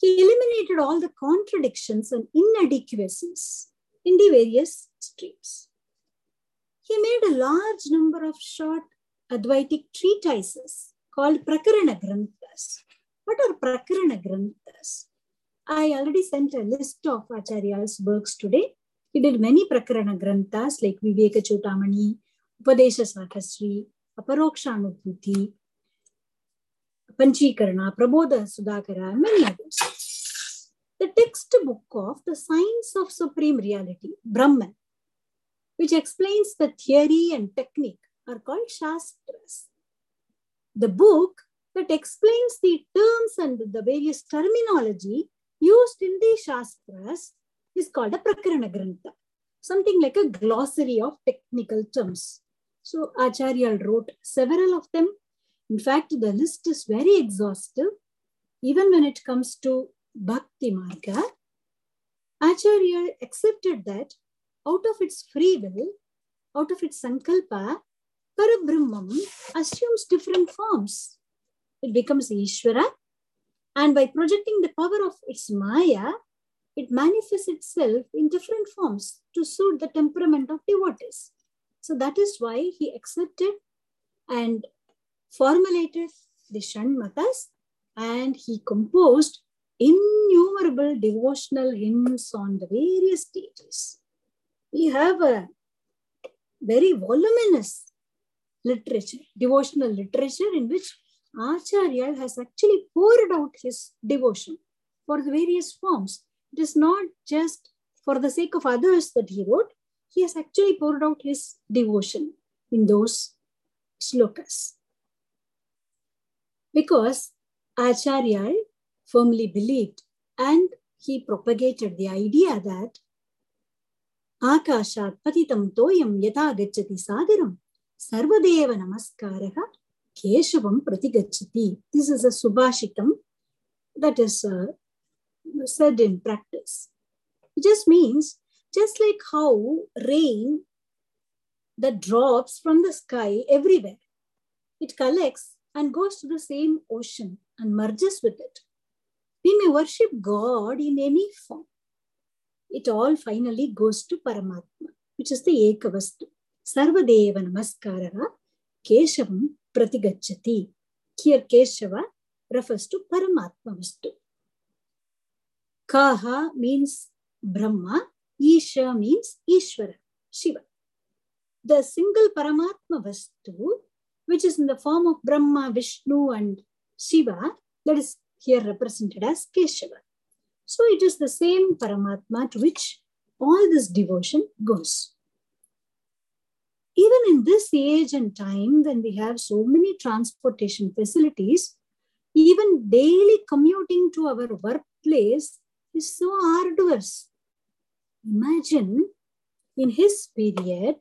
He eliminated all the contradictions and inadequacies in the various streams. He made a large number of short Advaitic treatises called Prakarana Granthas. What are Prakarana Granthas? I already sent a list of Acharya's works today. He did many Prakarana Granthas like Viveka Chudamani, Upadesha Sahasri, Aparokshanubhuti, Panchikarana, Prabodha Sudhakara, many others. The textbook of the Science of Supreme Reality, Brahman, which explains the theory and technique, are called Shastras. The book that explains the terms and the various terminology used in the Shastras is called a Prakarana Grantha, something like a glossary of technical terms. So Acharya wrote several of them. In fact, the list is very exhaustive. Even when it comes to Bhakti Marga, Acharya accepted that out of its free will, out of its sankalpa, Parabrahmam assumes different forms. It becomes Ishvara, and by projecting the power of its Maya, it manifests itself in different forms to suit the temperament of devotees. So that is why he accepted and formulated the Shanmatas and he composed innumerable devotional hymns on the various stages. We have a very voluminous literature, devotional literature in which Acharya has actually poured out his devotion for the various forms. It is not just for the sake of others that he wrote, he has actually poured out his devotion in those slokas. Because Acharya firmly believed and he propagated the idea that Akashat patitam toyam yata gacchati sadaram sarvadeva namaskaraha keshavam pratigachati. This is a subhashitam that is uh, said in practice. It just means, just like how rain that drops from the sky everywhere, it collects and goes to the same ocean and merges with it. We may worship God in any form. It all finally goes to Paramatma, which is the Ekavastu. Sarvadeva Namaskaraha Keshavam प्रतिगछति here Keshava refers to परमात्म वस्तु काह means Brahma, Ish means Ishwar, Shiva. The single परमात्म वस्तु which is in the form of Brahma Vishnu and Shiva that is here represented as Keshava so it is the same परमात्मा to which all this devotion goes Even in this age and time, when we have so many transportation facilities, even daily commuting to our workplace is so arduous. Imagine in his period,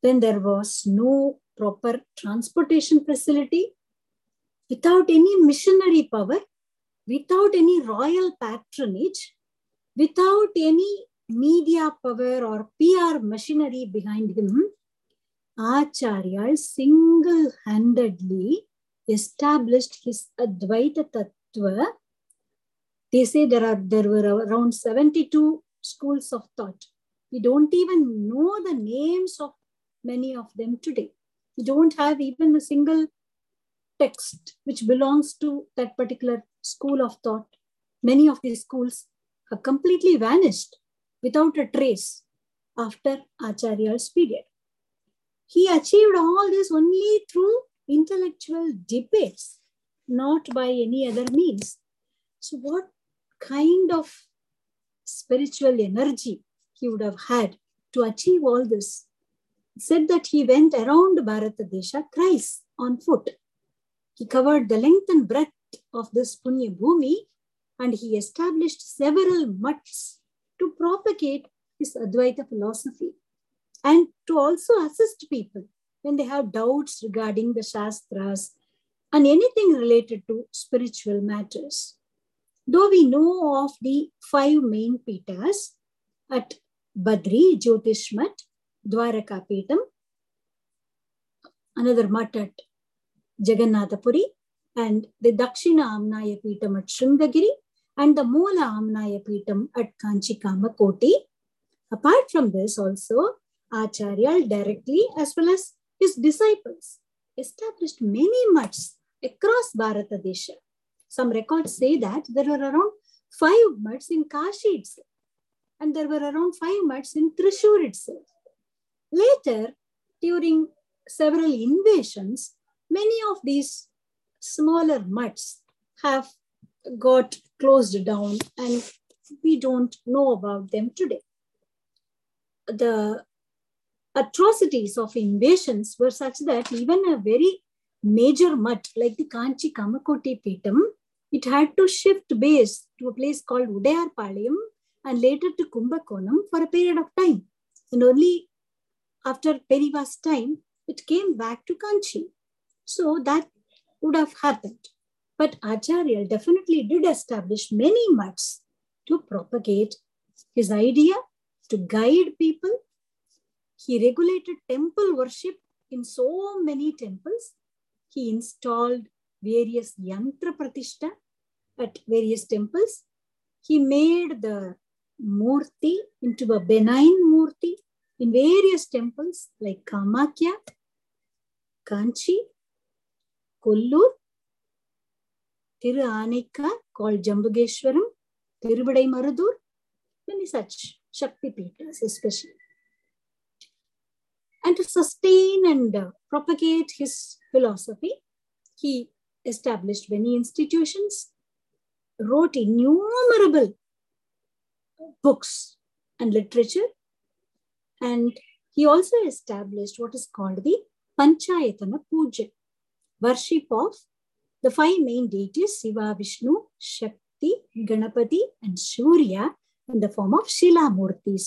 when there was no proper transportation facility, without any missionary power, without any royal patronage, without any media power or PR machinery behind him, Acharya single handedly established his Advaita Tattva. They say there, are, there were around 72 schools of thought. We don't even know the names of many of them today. We don't have even a single text which belongs to that particular school of thought. Many of these schools have completely vanished without a trace after Acharya's period. He achieved all this only through intellectual debates, not by any other means. So, what kind of spiritual energy he would have had to achieve all this? Said that he went around Bharatadesha thrice on foot. He covered the length and breadth of this Punya Bhumi and he established several mutts to propagate his Advaita philosophy and to also assist people when they have doubts regarding the Shastras and anything related to spiritual matters. Though we know of the five main pitas at Badri, Jyotishmat, Dwaraka Peetam, another mutt at Jagannathapuri, and the Dakshina Amnaya Peetam at Sringagiri, and the Moola Amnaya Peetam at Kanchi Kamakoti. Apart from this, also, Acharya directly as well as his disciples established many mutts across Bharata Desha. Some records say that there were around five mutts in Kashi itself, and there were around five mutts in Trishur itself. Later, during several invasions, many of these smaller mutts have got closed down and we don't know about them today. The atrocities of invasions were such that even a very major mutt like the Kanchi Kamakoti Peetam, it had to shift base to a place called Udayarpalayam and later to Kumbakonam for a period of time. And only after Periva's time, it came back to Kanchi. So that would have happened. But Acharya definitely did establish many mutts to propagate his idea, to guide people. He regulated temple worship in so many temples. He installed various yantra pratishta at various temples. He made the murti into a benign murti in various temples like Kamakya, Kanchi, Kollur, Thiru called Jambukeshwaram, Tirubadai Marudur, many such Shakti Peethas especially. And to sustain and uh, propagate his philosophy, he established many institutions, wrote innumerable books and literature, and he also established what is called the Panchayatana Puja, worship of the five main deities Shiva, Vishnu, Shakti, Ganapati, and Surya in the form of Shila Murtis.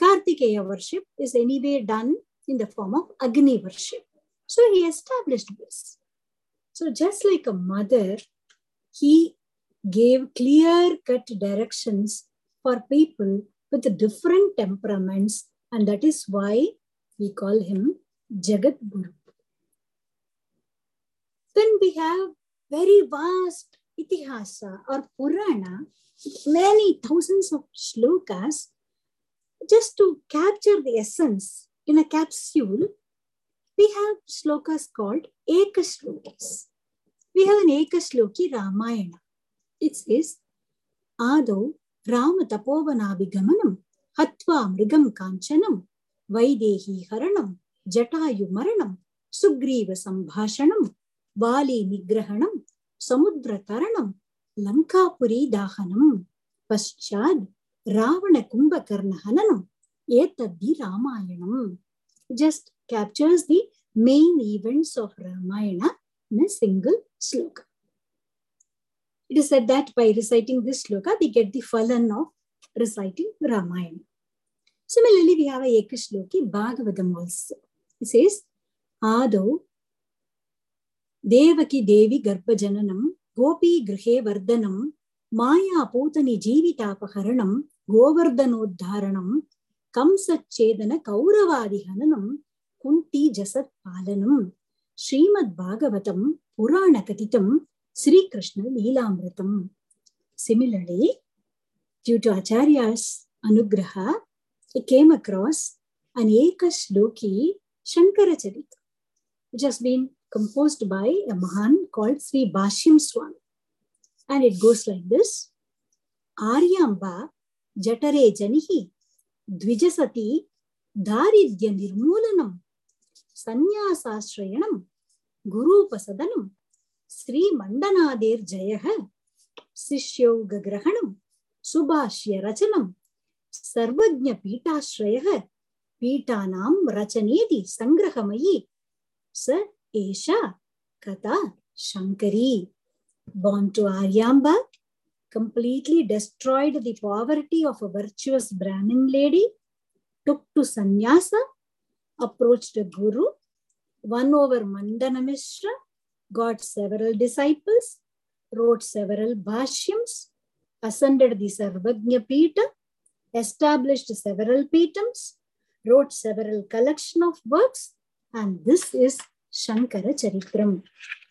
Kartikeya worship is anyway done in the form of Agni worship. So he established this. So just like a mother, he gave clear cut directions for people with different temperaments, and that is why we call him Jagat Guru. Then we have very vast Itihasa or Purana, many thousands of shlokas, just to capture the essence in a capsule. We have shlokas called Ekashlokas. We have an Ekashloki Ramayana. It says, Ado Rama Tapovanabigamanam Hatva Mrigam Kanchanam Vaidehi Haranam Jatayu Maranam Sugriva Sambhashanam Vali Nigrahanam Samudra Taranam Lankapuri Dahanam Paschad Ravana Kumbhakarna Hananam Etadhi Ramayanam just captures the main events of Ramayana in a single sloka. It is said that by reciting this sloka, we get the falan of reciting Ramayana. Similarly, we have a Ekashloki Bhagavatam also. It says, Ado Devaki Devi Garbhajananam Gopi Grihe Vardhanam Maya Putani Jivitapaharanam Govardhanodharanam Kamsachedana Kauravadi Hananam Kunti Jasat Palanam Srimad Bhagavatam Purana Katitam Sri Krishna Leelamritam. Similarly, due to Acharya's anugraha, he came across an Ekashloki Shankaracharita, which has been composed by a Mahan called Sri Bhashyam Swami. And it goes like this Aryamba Jatare Janihi Dvijasati Daridya Nirmulanam Sanyasashrayanam Gurupasadanam Sri Mandanadir Jayaha Sishyoga Grahanam Subhashya Rachanam Sarvajna Peetashrayah Peetanam Rachaneti Sangrahamayi Sa Esha Kata Shankari. Born to Aryamba completely destroyed the poverty of a virtuous Brahmin lady took to sannyasa approached a guru won over Mandana Mishra got several disciples, wrote several bhashyams, ascended the Sarvajna Pita, established several patents, wrote several collection of works, and this is Shankara Charitram.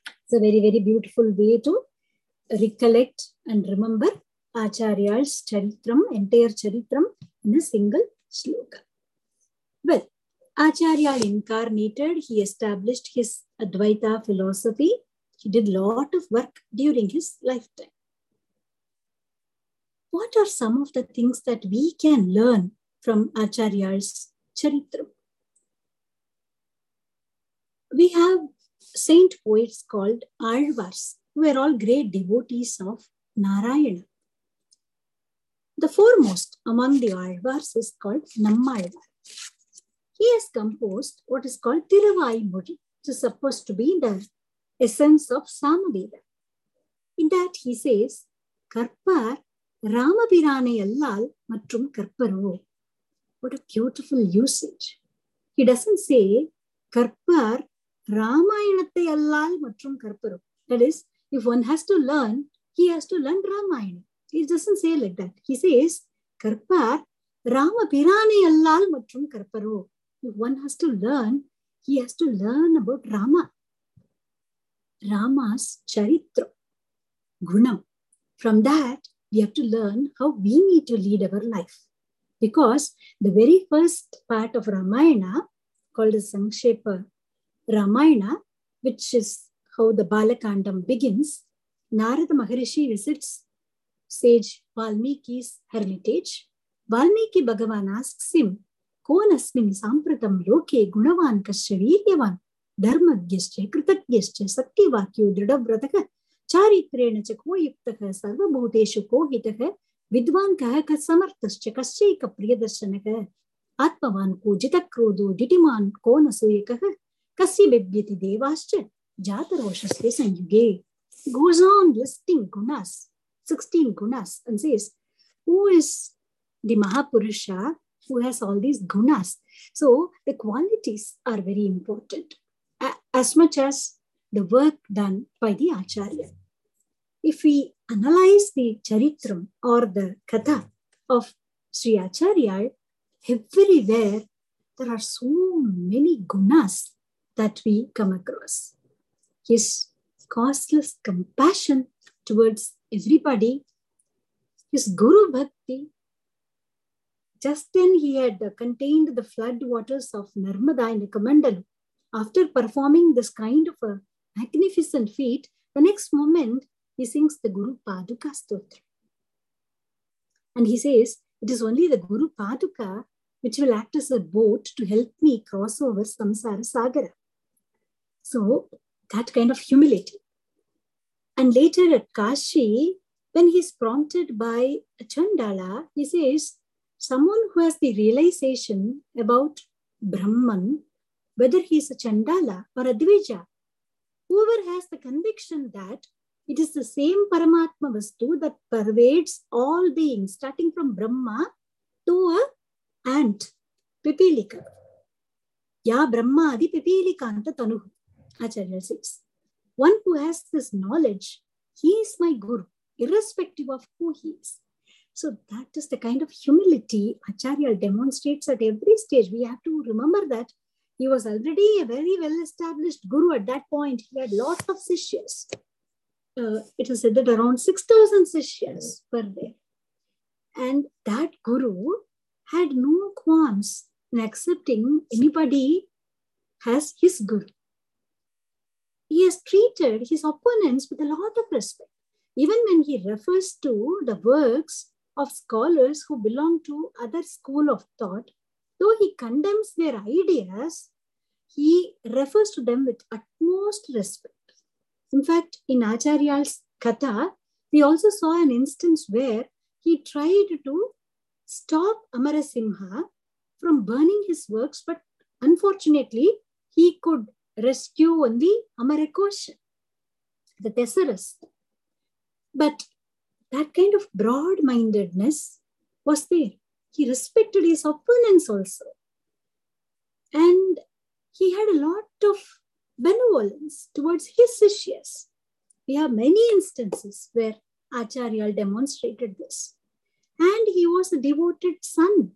It's a very, very beautiful way to recollect and remember Acharya's Charitram, entire Charitram in a single sloka. Well, Acharya incarnated, he established his Advaita philosophy. He did a lot of work during his lifetime. What are some of the things that we can learn from Acharya's Charitram? we have saint poets called Alvars, who are all great devotees of Narayana. The foremost among the Alvars is called Nammalvar. He has composed what is called Tiruvaimozhi, which is supposed to be the essence of Samaveda. In that he says, Karpar Ramabirane Allal Matrum Karparo. What a beautiful usage. He doesn't say Karpar ராமாயணத்தை அல்லால் மற்றும் கற்பரோ. That is, if one has to learn, he has to learn Ramayana. He doesn't say like that. He says கற்பார் ராமபிரானை அல்லால் மற்றும் கற்பரோ. If one has to learn, he has to learn about Rama. Rama's charitra, gunam. From that, we have to learn how we need to lead our life. Because the very first part of Ramayana, called the Sankshepa Ramayana, which is how the Balakandam begins, Narada Maharishi visits sage Valmiki's hermitage. Valmiki Bhagavan asks him, कोनस्मिन् साम्प्रतं लोके गुणवान् कश्च वीर्यवान् धर्मज्ञश्च कृतज्ञश्च सत्यवाक्यो दृढव्रतः चारित्रेण च को युक्तः सर्वभूतेषु को हितः विद्वान् कः कः समर्थश्च कश्चैकप्रियदर्शनः आत्मवान् को जितक्रोधो डिटिमान् को न सूयकः Kasi Bibhyati Devascha Jataroshasya Sanyuge. Goes on listing gunas, 16 gunas, and says, Who is the Mahapurusha who has all these gunas? So the qualities are very important as much as the work done by the Acharya. If we analyze the charitram or the katha of Sri Acharya, everywhere there are so many gunas that we come across. His causeless compassion towards everybody, his Guru Bhakti, just then he had contained the flood waters of Narmada in a Kamandalu. After performing this kind of a magnificent feat, the next moment he sings the Guru Paduka Stotra. And he says, it is only the Guru Paduka which will act as a boat to help me cross over Samsara Sagara. So that kind of humility. And later at Kashi, when he's prompted by Chandala, he says, someone who has the realization about Brahman, whether he's a Chandala or a Dvija, whoever has the conviction that it is the same Paramatma Vastu that pervades all beings, starting from Brahma to a ant, Pipilika. Ya Brahma Adi Pipilikanta Tanu, Acharya says. One who has this knowledge, he is my Guru, irrespective of who he is. So that is the kind of humility Acharya demonstrates at every stage. We have to remember that he was already a very well-established guru at that point. He had lots of sishyas. Uh, it is said that around 6,000 sishyas were there. And that guru had no qualms in accepting anybody as his guru. He has treated his opponents with a lot of respect. Even when he refers to the works of scholars who belong to other school of thought, though he condemns their ideas, he refers to them with utmost respect. In fact, in Acharya's Katha, we also saw an instance where he tried to stop Amarasimha from burning his works, but unfortunately, he could rescue only Amarakosha, the Thesaurus. But that kind of broad mindedness was there. He respected his opponents also. And he had a lot of benevolence towards his sishyas. We have many instances where Acharya demonstrated this. And he was a devoted son.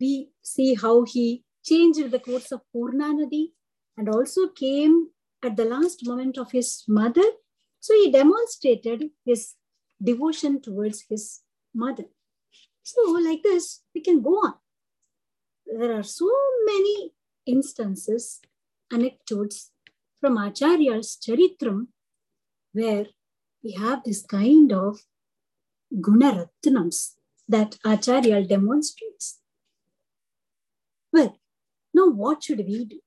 We see how he changed the course of Purna Nadi and also came at the last moment of his mother. So he demonstrated his devotion towards his mother. So, like this, we can go on. There are so many instances, anecdotes from Acharya's Charitram where we have this kind of gunaratnams that Acharya demonstrates. Well, now what should we do?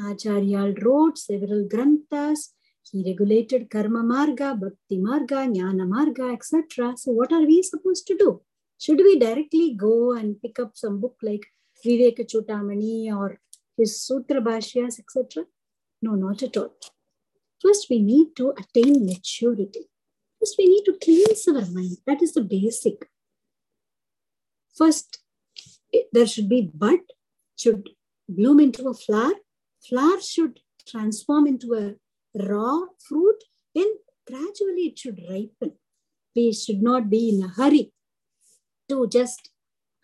Acharya wrote several granthas. He regulated karma marga, bhakti marga, jnana marga, etc. So what are we supposed to do? Should we directly go and pick up some book like Viveka Chudamani or his Sutra Bhashyas, etc.? No, not at all. First, we need to attain maturity. First, we need to cleanse our mind. That is the basic. First, there should be bud, should bloom into a flower. Flower should transform into a raw fruit. Then gradually it should ripen. We should not be in a hurry to just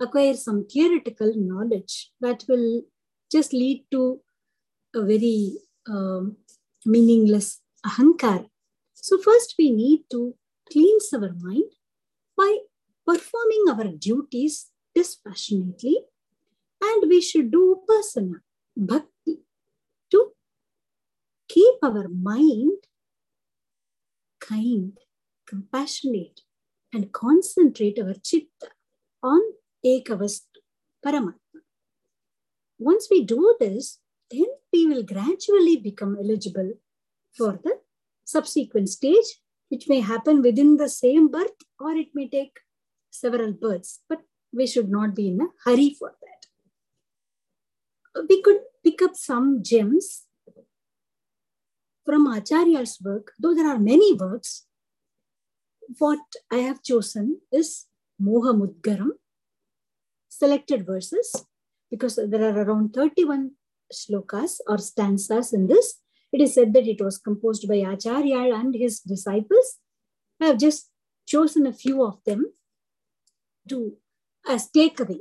acquire some theoretical knowledge that will just lead to a very um, meaningless ahankar. So, first we need to cleanse our mind by performing our duties dispassionately, and we should do upasana, bhakti, keep our mind kind, compassionate, and concentrate our chitta on Ekavastu, Paramatma. Once we do this, then we will gradually become eligible for the subsequent stage, which may happen within the same birth or it may take several births, but we should not be in a hurry for that. We could pick up some gems from Acharya's work, though there are many works. What I have chosen is Moha Mudgaram, selected verses, because there are around 31 shlokas or stanzas in this. It is said that it was composed by Acharya and his disciples. I have just chosen a few of them to as takeaway.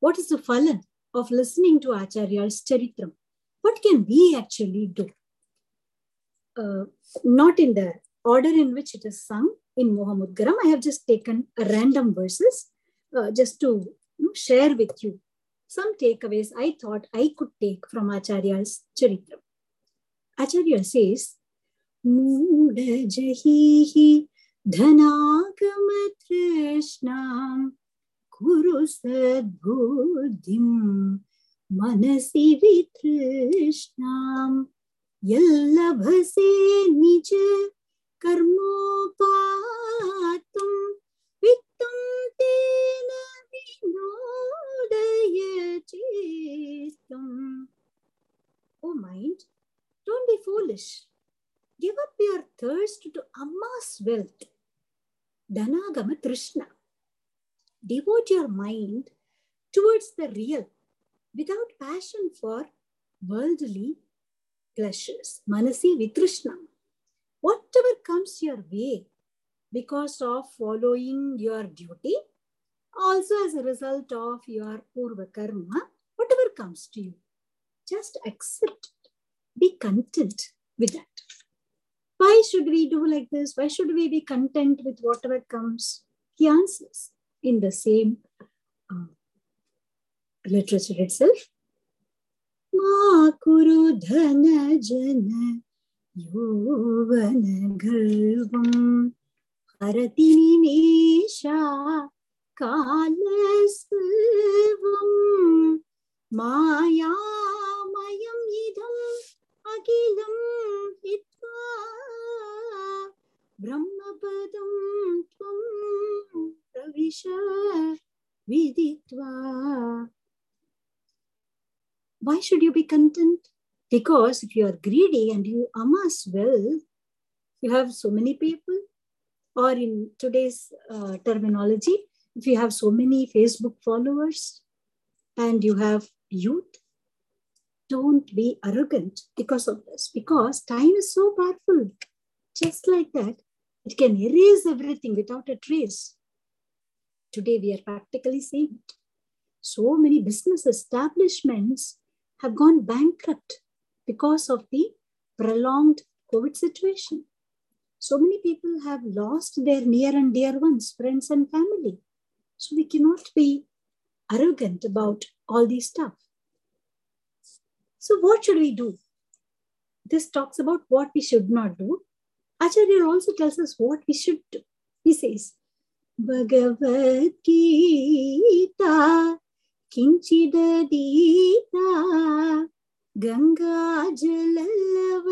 What is the phalan of listening to Acharya's Charitram? What can we actually do? Uh, not in the order in which it is sung in Mohamudgaram. I have just taken random verses uh, just to you know, share with you some takeaways I thought I could take from Acharya's Charitram. Acharya says, Mudajahihi dhanagamatrishnam kuru sadbuddhim manasi vitrishnam yallabhase nija कर्मोपातुं वित्तं तेन विनोदय चेस्तम् O mind, don't be foolish. Give up your thirst to amass wealth. Dhanagama Trishna. Devote your mind towards the real without passion for worldly pleasures. Manasi Vitrishna whatever comes your way because of following your duty, also as a result of your purva karma, whatever comes to you, just accept it. Be content with that. Why should we do like this? Why should we be content with whatever comes? He answers in the same uh, literature itself. Ma kuru dhana jana यौवनगर्वं हरति निमेषा कालसर्वं मायामयम् इदम् अखिलं हित्वा ब्रह्मपदं त्वं प्रविश विदित्वा Why should you be content? Because if you are greedy and you amass wealth, you have so many people, or in today's uh, terminology, if you have so many Facebook followers and you have youth, don't be arrogant because of this, because time is so powerful. Just like that, it can erase everything without a trace. Today we are practically seeing. So many business establishments have gone bankrupt because of the prolonged COVID situation. So many people have lost their near and dear ones, friends and family. So we cannot be arrogant about all these stuff. So what should we do? This talks about what we should not do. Acharya also tells us what we should do. He says, Bhagavad Gita Kinchidadita Ganga Jalalav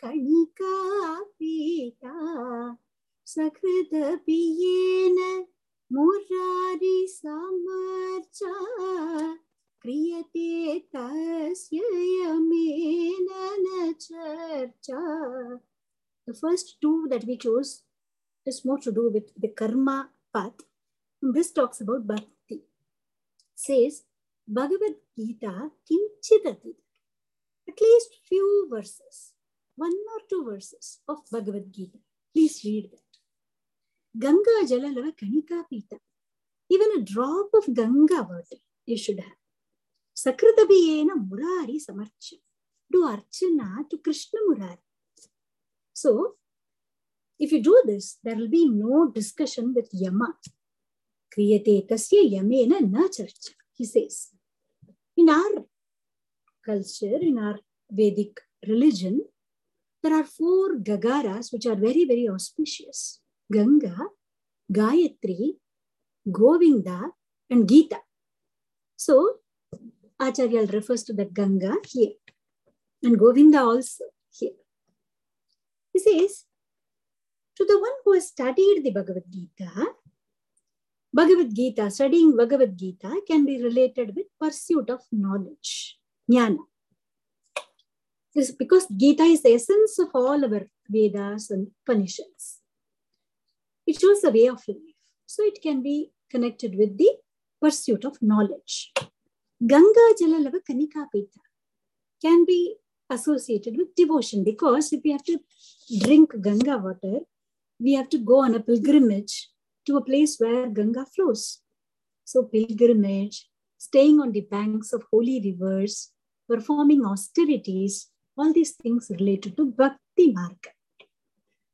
Kanika Pita Sakrita Piyena क्रियते तस्य Yemen न चर्चा The first two that we chose is more to do with the karma path. And this talks about bhakti. Says Bhagavad Gita kinchidati. At least few verses, one or two verses of Bhagavad Gita. Please read that. Ganga Jalalava Kanika Pita. Even a drop of Ganga water you should have. Sakritabhiyena Murari Samarcha. Do Archana to Krishna Murari. So, if you do this, there will be no discussion with Yama. Kriyate tasya yamena na charcha, he says. In our culture, in our Vedic religion, there are four Gakaras which are very, very auspicious Ganga, Gayatri, Govinda, and Gita. So, Acharya refers to the Ganga here, and Govinda also here. He says, to the one who has studied the Bhagavad Gita, Bhagavad Gita, studying Bhagavad Gita can be related with pursuit of knowledge, jnana. This because Gita is the essence of all our Vedas and Upanishads. It shows the way of life. So it can be connected with the pursuit of knowledge. Ganga Jalalava Kanika Pita can be associated with devotion because if we have to drink Ganga water, we have to go on a pilgrimage to a place where Ganga flows. So, pilgrimage, staying on the banks of holy rivers, performing austerities, all these things related to Bhakti Marga.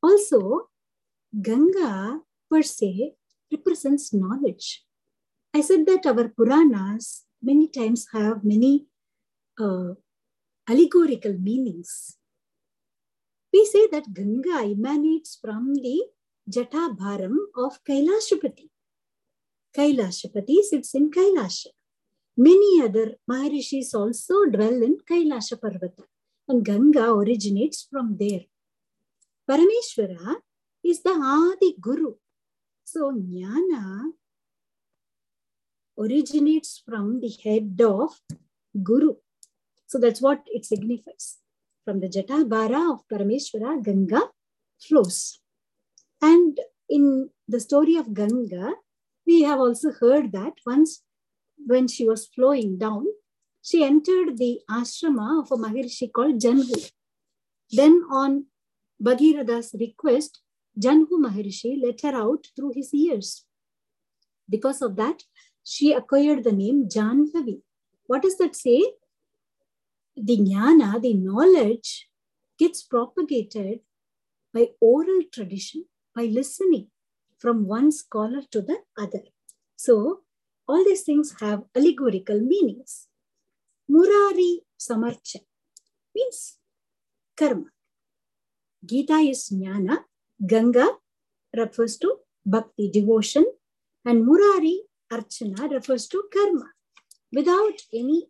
Also, Ganga per se represents knowledge. I said that our Puranas many times have many uh, allegorical meanings. We say that Ganga emanates from the Jatabharam of Kailashapati. Kailashapati sits in Kailasha. Many other Maharishis also dwell in Kailasha Parvata, and Ganga originates from there. Parameshwara is the Adi Guru. So, Jnana originates from the head of Guru. So that's what it signifies. From the Jatabhara of Parameshwara, Ganga flows. And in the story of Ganga, we have also heard that once when she was flowing down, she entered the ashrama of a Maharishi called Janhu. Then on Bhagirath's request, Janhu Maharishi let her out through his ears. Because of that, she acquired the name Janhavi. What does that say? The jnana, the knowledge, gets propagated by oral tradition, by listening from one scholar to the other. So, all these things have allegorical meanings. Murari Samarcha means karma. Gita is jnana, Ganga refers to bhakti, devotion, and Murari Archana refers to karma. Without any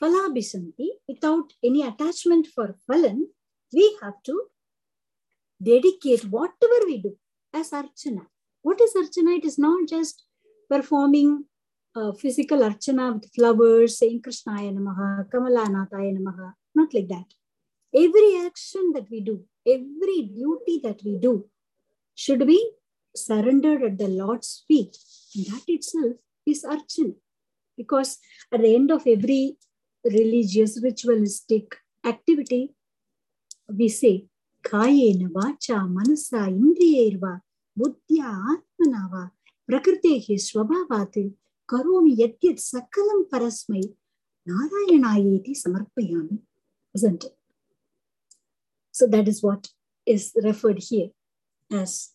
phalabhisanti, without any attachment for phalan, we have to dedicate whatever we do as Archana. What is Archana? It is not just performing physical Archana with flowers, saying Krishnaya Namaha, Kamalanataya Namaha, not like that. Every action that we do, every duty that we do should be surrendered at the Lord's feet. And that itself is Archana. Because at the end of every religious, ritualistic activity, we say, ಕಾಯೇನ ವಾಚ ಮನಸ್ಸ ಇಂದ್ರಿಯೈರ್ವ ಬುದ್ಧಿಯ ಆತ್ಮನಾವ ಪ್ರಕೃತೆ ಸ್ವಭಾವಾತ್ ಕರೋಮಿ ಯತ್ಯತ್ ಸಕಲಂ ಪರಸ್ಮೈ ನಾರಾಯಣಾಯೇತಿ ಸಮರ್ಪಯಾಮಿ isn't it? So that is what is referred here as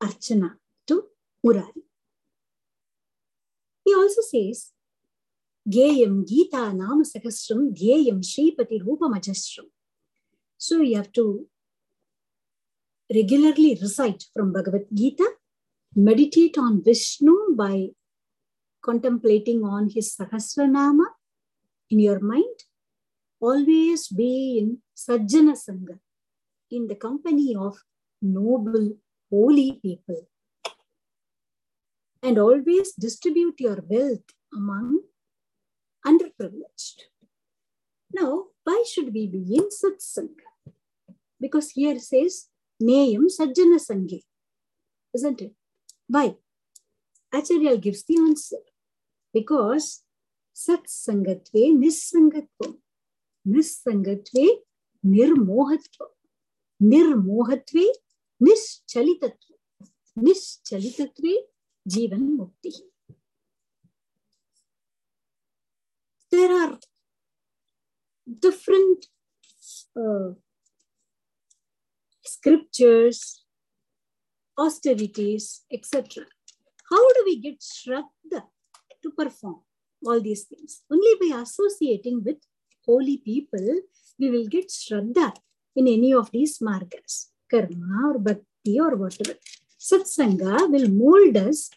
Archana to Murari. He also says, Geyam Gita Namasakastram Dheyam Shripati Rupamajastram. So you have to regularly recite from Bhagavad Gita, meditate on Vishnu by contemplating on his Sahasranama in your mind, always be in Sajjana Sangha, in the company of noble, holy people. And always distribute your wealth among underprivileged. Now, why should we be in satsanga? Because here says, Neyam Sajjana Sanghe. Isn't it? Why? Acharya gives the answer. Because Satsangatve Nissangatvam. Nissangatve Nirmohatvam. Nirmohatve Nischalitatvam. Nischalitatve Jivan Mukti. there are different uh, scriptures, austerities, etc. How do we get Shraddha to perform all these things? Only by associating with holy people, we will get Shraddha in any of these margas, karma or bhakti or whatever. Satsanga will mold us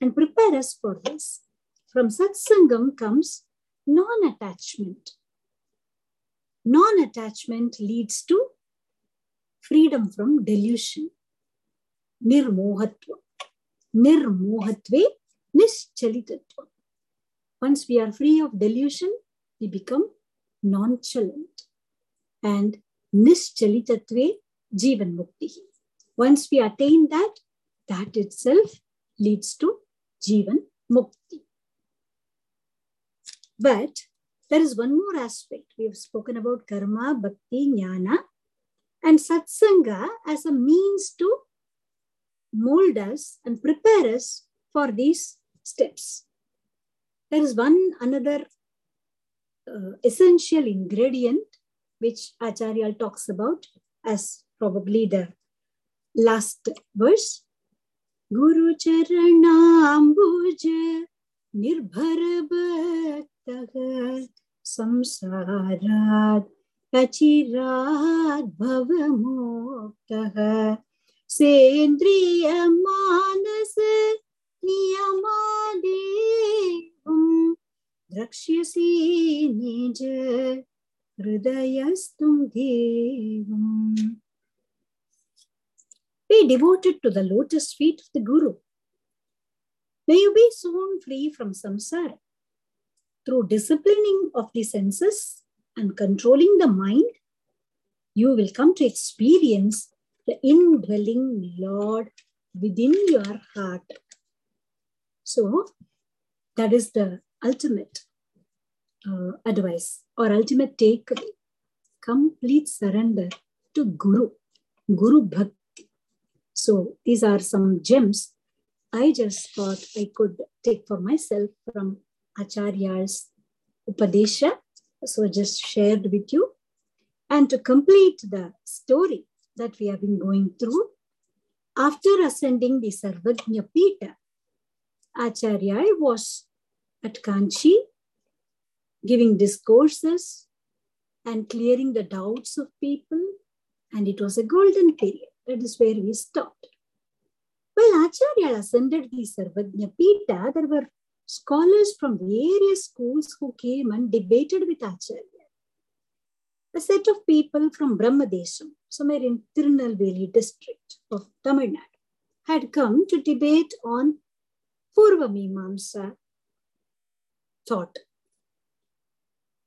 and prepare us for this. From Satsangam comes non-attachment. Non-attachment leads to freedom from delusion. Nirmohatva. Nirmohatve nischalitatva. Once we are free of delusion, we become nonchalant. And nischalitatve jivan mukti. Once we attain that, that itself leads to jivan mukti. But there is one more aspect. We have spoken about karma, bhakti, jnana, and satsanga as a means to mold us and prepare us for these steps. There is one another uh, essential ingredient which Acharya talks about as probably the last verse. Guru Charanambuja Nirbhara Bhaktaha Samsarad. भवमोक्तः सेन्द्रियमानस नियमादेवं द्रक्ष्यसि निज हृदयस्तुं देवम् Be devoted to the lotus feet of the Guru. May you be soon free from samsara. through disciplining of the senses and controlling the mind, you will come to experience the indwelling Lord within your heart. So, that is the ultimate uh, advice or ultimate takeaway complete surrender to Guru, Guru Bhakti. So, these are some gems I just thought I could take for myself from Acharya's Upadesha. So just shared with you. And to complete the story that we have been going through, after ascending the Sarvajna Pita, Acharya was at Kanchi giving discourses and clearing the doubts of people. And it was a golden period. That is where we stopped. Well, Acharya ascended the Sarvajna Pita. There were scholars from various schools who came and debated with Acharya. A set of people from Brahmadesham, somewhere in Tirunelveli district of Tamil Nadu, had come to debate on Purva Mimamsa thought.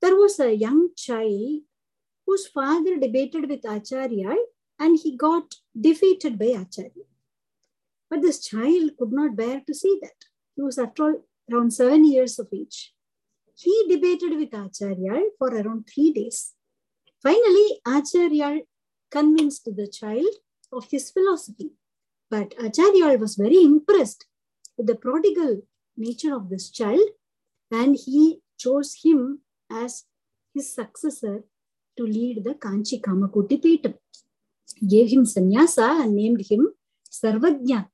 There was a young child whose father debated with Acharya and he got defeated by Acharya. But this child could not bear to see that. He was, after all, around seven years of age. He debated with Acharya for around three days. Finally, Acharya convinced the child of his philosophy. But Acharya was very impressed with the prodigal nature of this child and he chose him as his successor to lead the Kanchi Kamakoti Peetam. Gave him sannyasa and named him Sarvajna.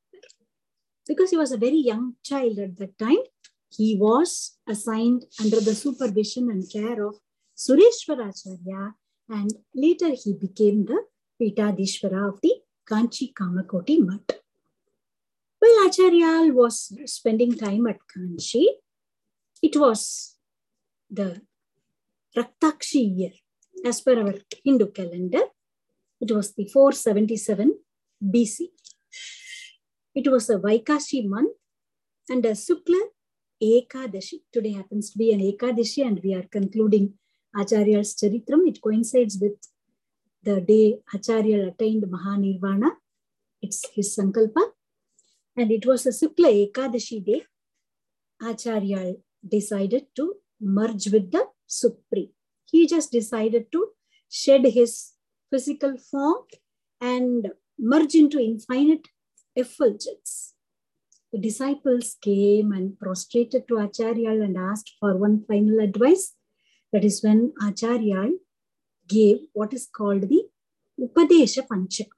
Because he was a very young child at that time, he was assigned under the supervision and care of Sureshwaracharya and later he became the Pitadishwara of the Kanchi Kamakoti Mutt. While Acharya was spending time at Kanchi, it was the Raktakshi year. As per our Hindu calendar, it was the 477 BC. It was a Vaikashi month and a Sukla Ekadashi. Today happens to be an Ekadashi and we are concluding Acharya's Charitram. It coincides with the day Acharya attained Mahanirvana. It's his Sankalpa. And it was a Sukla Ekadashi day. Acharya decided to merge with the Supreme. He just decided to shed his physical form and merge into infinite effulgence. The disciples came and prostrated to Acharya and asked for one final advice. That is when Acharya gave what is called the Upadesha Panchak.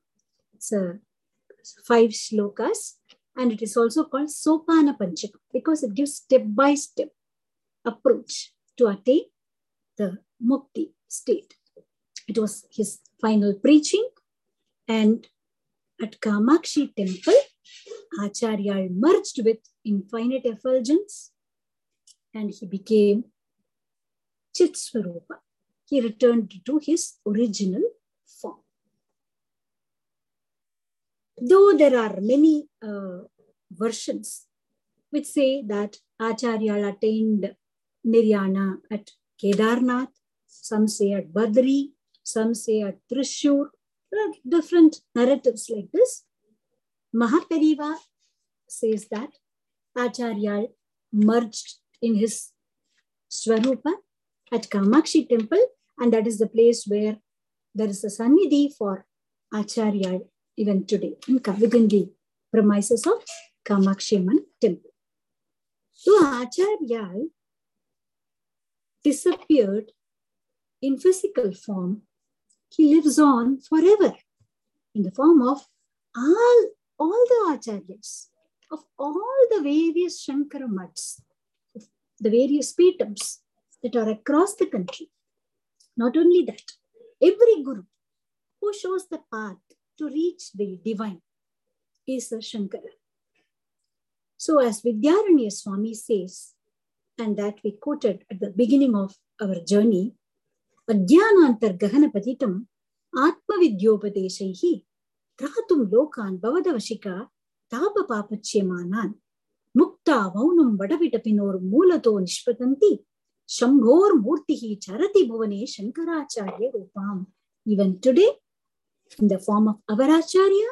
It's a five shlokas and it is also called Sopana Panchak because it gives step by step approach to attain the mukti state. It was his final preaching and at Kamakshi temple, Acharya merged with infinite effulgence and he became Chitsvarupa. He returned to his original form. Though there are many uh, versions which say that Acharya attained Nirvana at Kedarnath, some say at Badri, some say at Trishur, there are different narratives like this. Mahaperiva says that Acharya merged in his Swarupa at Kamakshi temple, and that is the place where there is a Sannidhi for Acharya even today in, the premises of Kamakshi Amman temple. So Acharya disappeared in physical form, he lives on forever in the form of all, all the acharyas, of all the various Shankara mats, the various peetams that are across the country. Not only that, every guru who shows the path to reach the divine is a Shankara. So, as Vidyaranya Swami says, and that we quoted at the beginning of our journey, Ajnanantar Gahana Patitam Atma Vidyopadeshaihi त्रातुं लोकान् भवदवशिका तापपापच्यमानान् मुक्ता मौनं वडविटपिनोर्मूलतो निष्पतन्ति शम्भोर्मूर्तिः चरति भुवने Shankaracharya रूपाम् today, in the form of Avaracharya,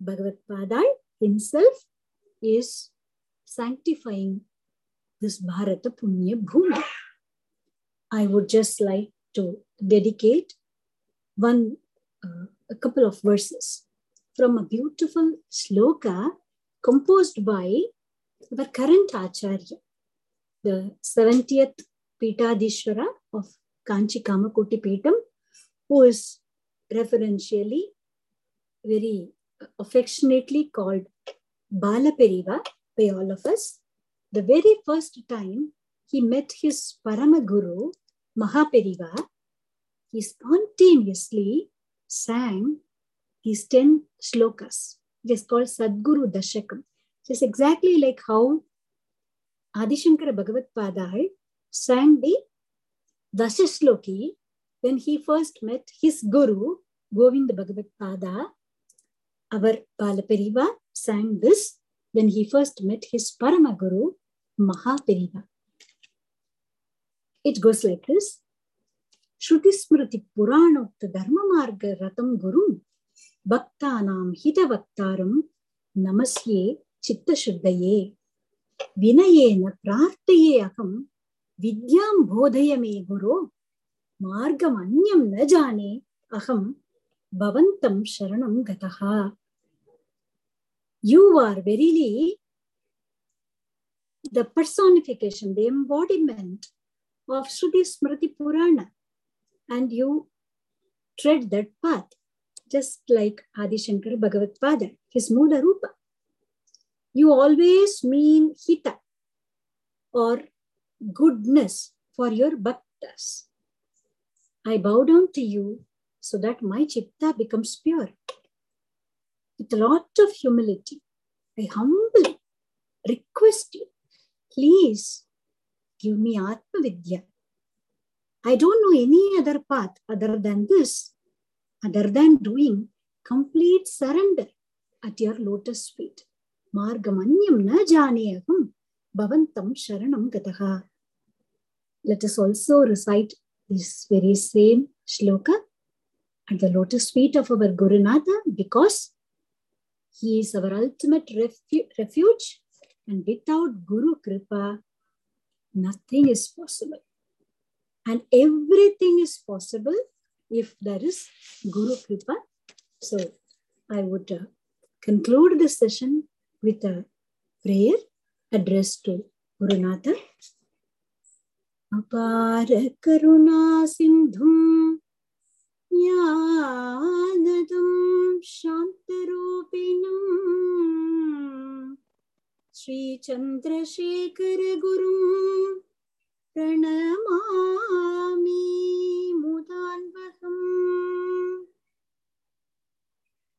Bhagavad Padai himself is sanctifying this Bharata Punya Bhumi. I would just like to dedicate one, uh, a couple of verses from a beautiful sloka composed by our current Acharya, the 70th Pitadishwara of Kanchi Kamakoti Peetam, who is referentially very affectionately called Balaperiva by all of us. The very first time he met his Paramaguru, Mahaperiva, he spontaneously sang these 10 shlokas. It is called Sadguru Dashakam. Just exactly like how Adishankara Bhagavad Padai sang the Dashashloki when he first met his guru, Govind Bhagavad Pada. Our Balaperiva sang this when he first met his Paramaguru, Mahaperiva. It goes like this. Shruti Smriti Puranokta Dharma Marga Ratam Gurum Bhaktanam Hitavaktaram Namasye Chitta Shuddhaye Vinayena Prartaye Aham Vidyam Bodhaya Me Guru Margam Anyam Najane Aham Bhavantam Sharanam Gataha You are verily the personification, the embodiment of Shruti Smriti Purana. And you tread that path, just like Adi Bhagavad Pada, his Mula Rupa. You always mean hita or goodness for your bhaktas. I bow down to you so that my chitta becomes pure. With a lot of humility, I humbly request you, please give me Atma Vidya. I don't know any other path other than this, other than doing complete surrender at your lotus feet. Margamanyam na janeyaham bhavantam sharanam gataha. Let us also recite this very same shloka at the lotus feet of our Gurunatha because he is our ultimate refu- refuge and without Guru Kripa, nothing is possible. And everything is possible if there is Guru Kripa. So I would uh, conclude this session with a prayer addressed to Gurunatha. अपार करुणा सिन्धुं ज्ञानदं शान्तरूपिणम् श्रीचन्द्रशेखरगुरुं प्रणमामि मुदान्वहम्।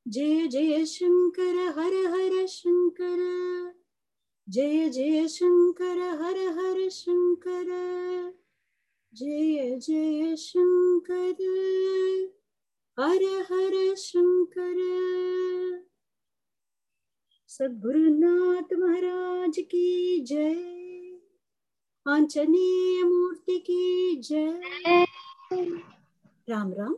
जय जय शङ्कर हर हर शङ्कर जय जय शङ्कर हर हर शङ्कर जय जय शङ्कर हर हर शङ्कर सद्गुरुनाथ महाराज की जय। आंजनेय मूर्ति की जय। राम राम।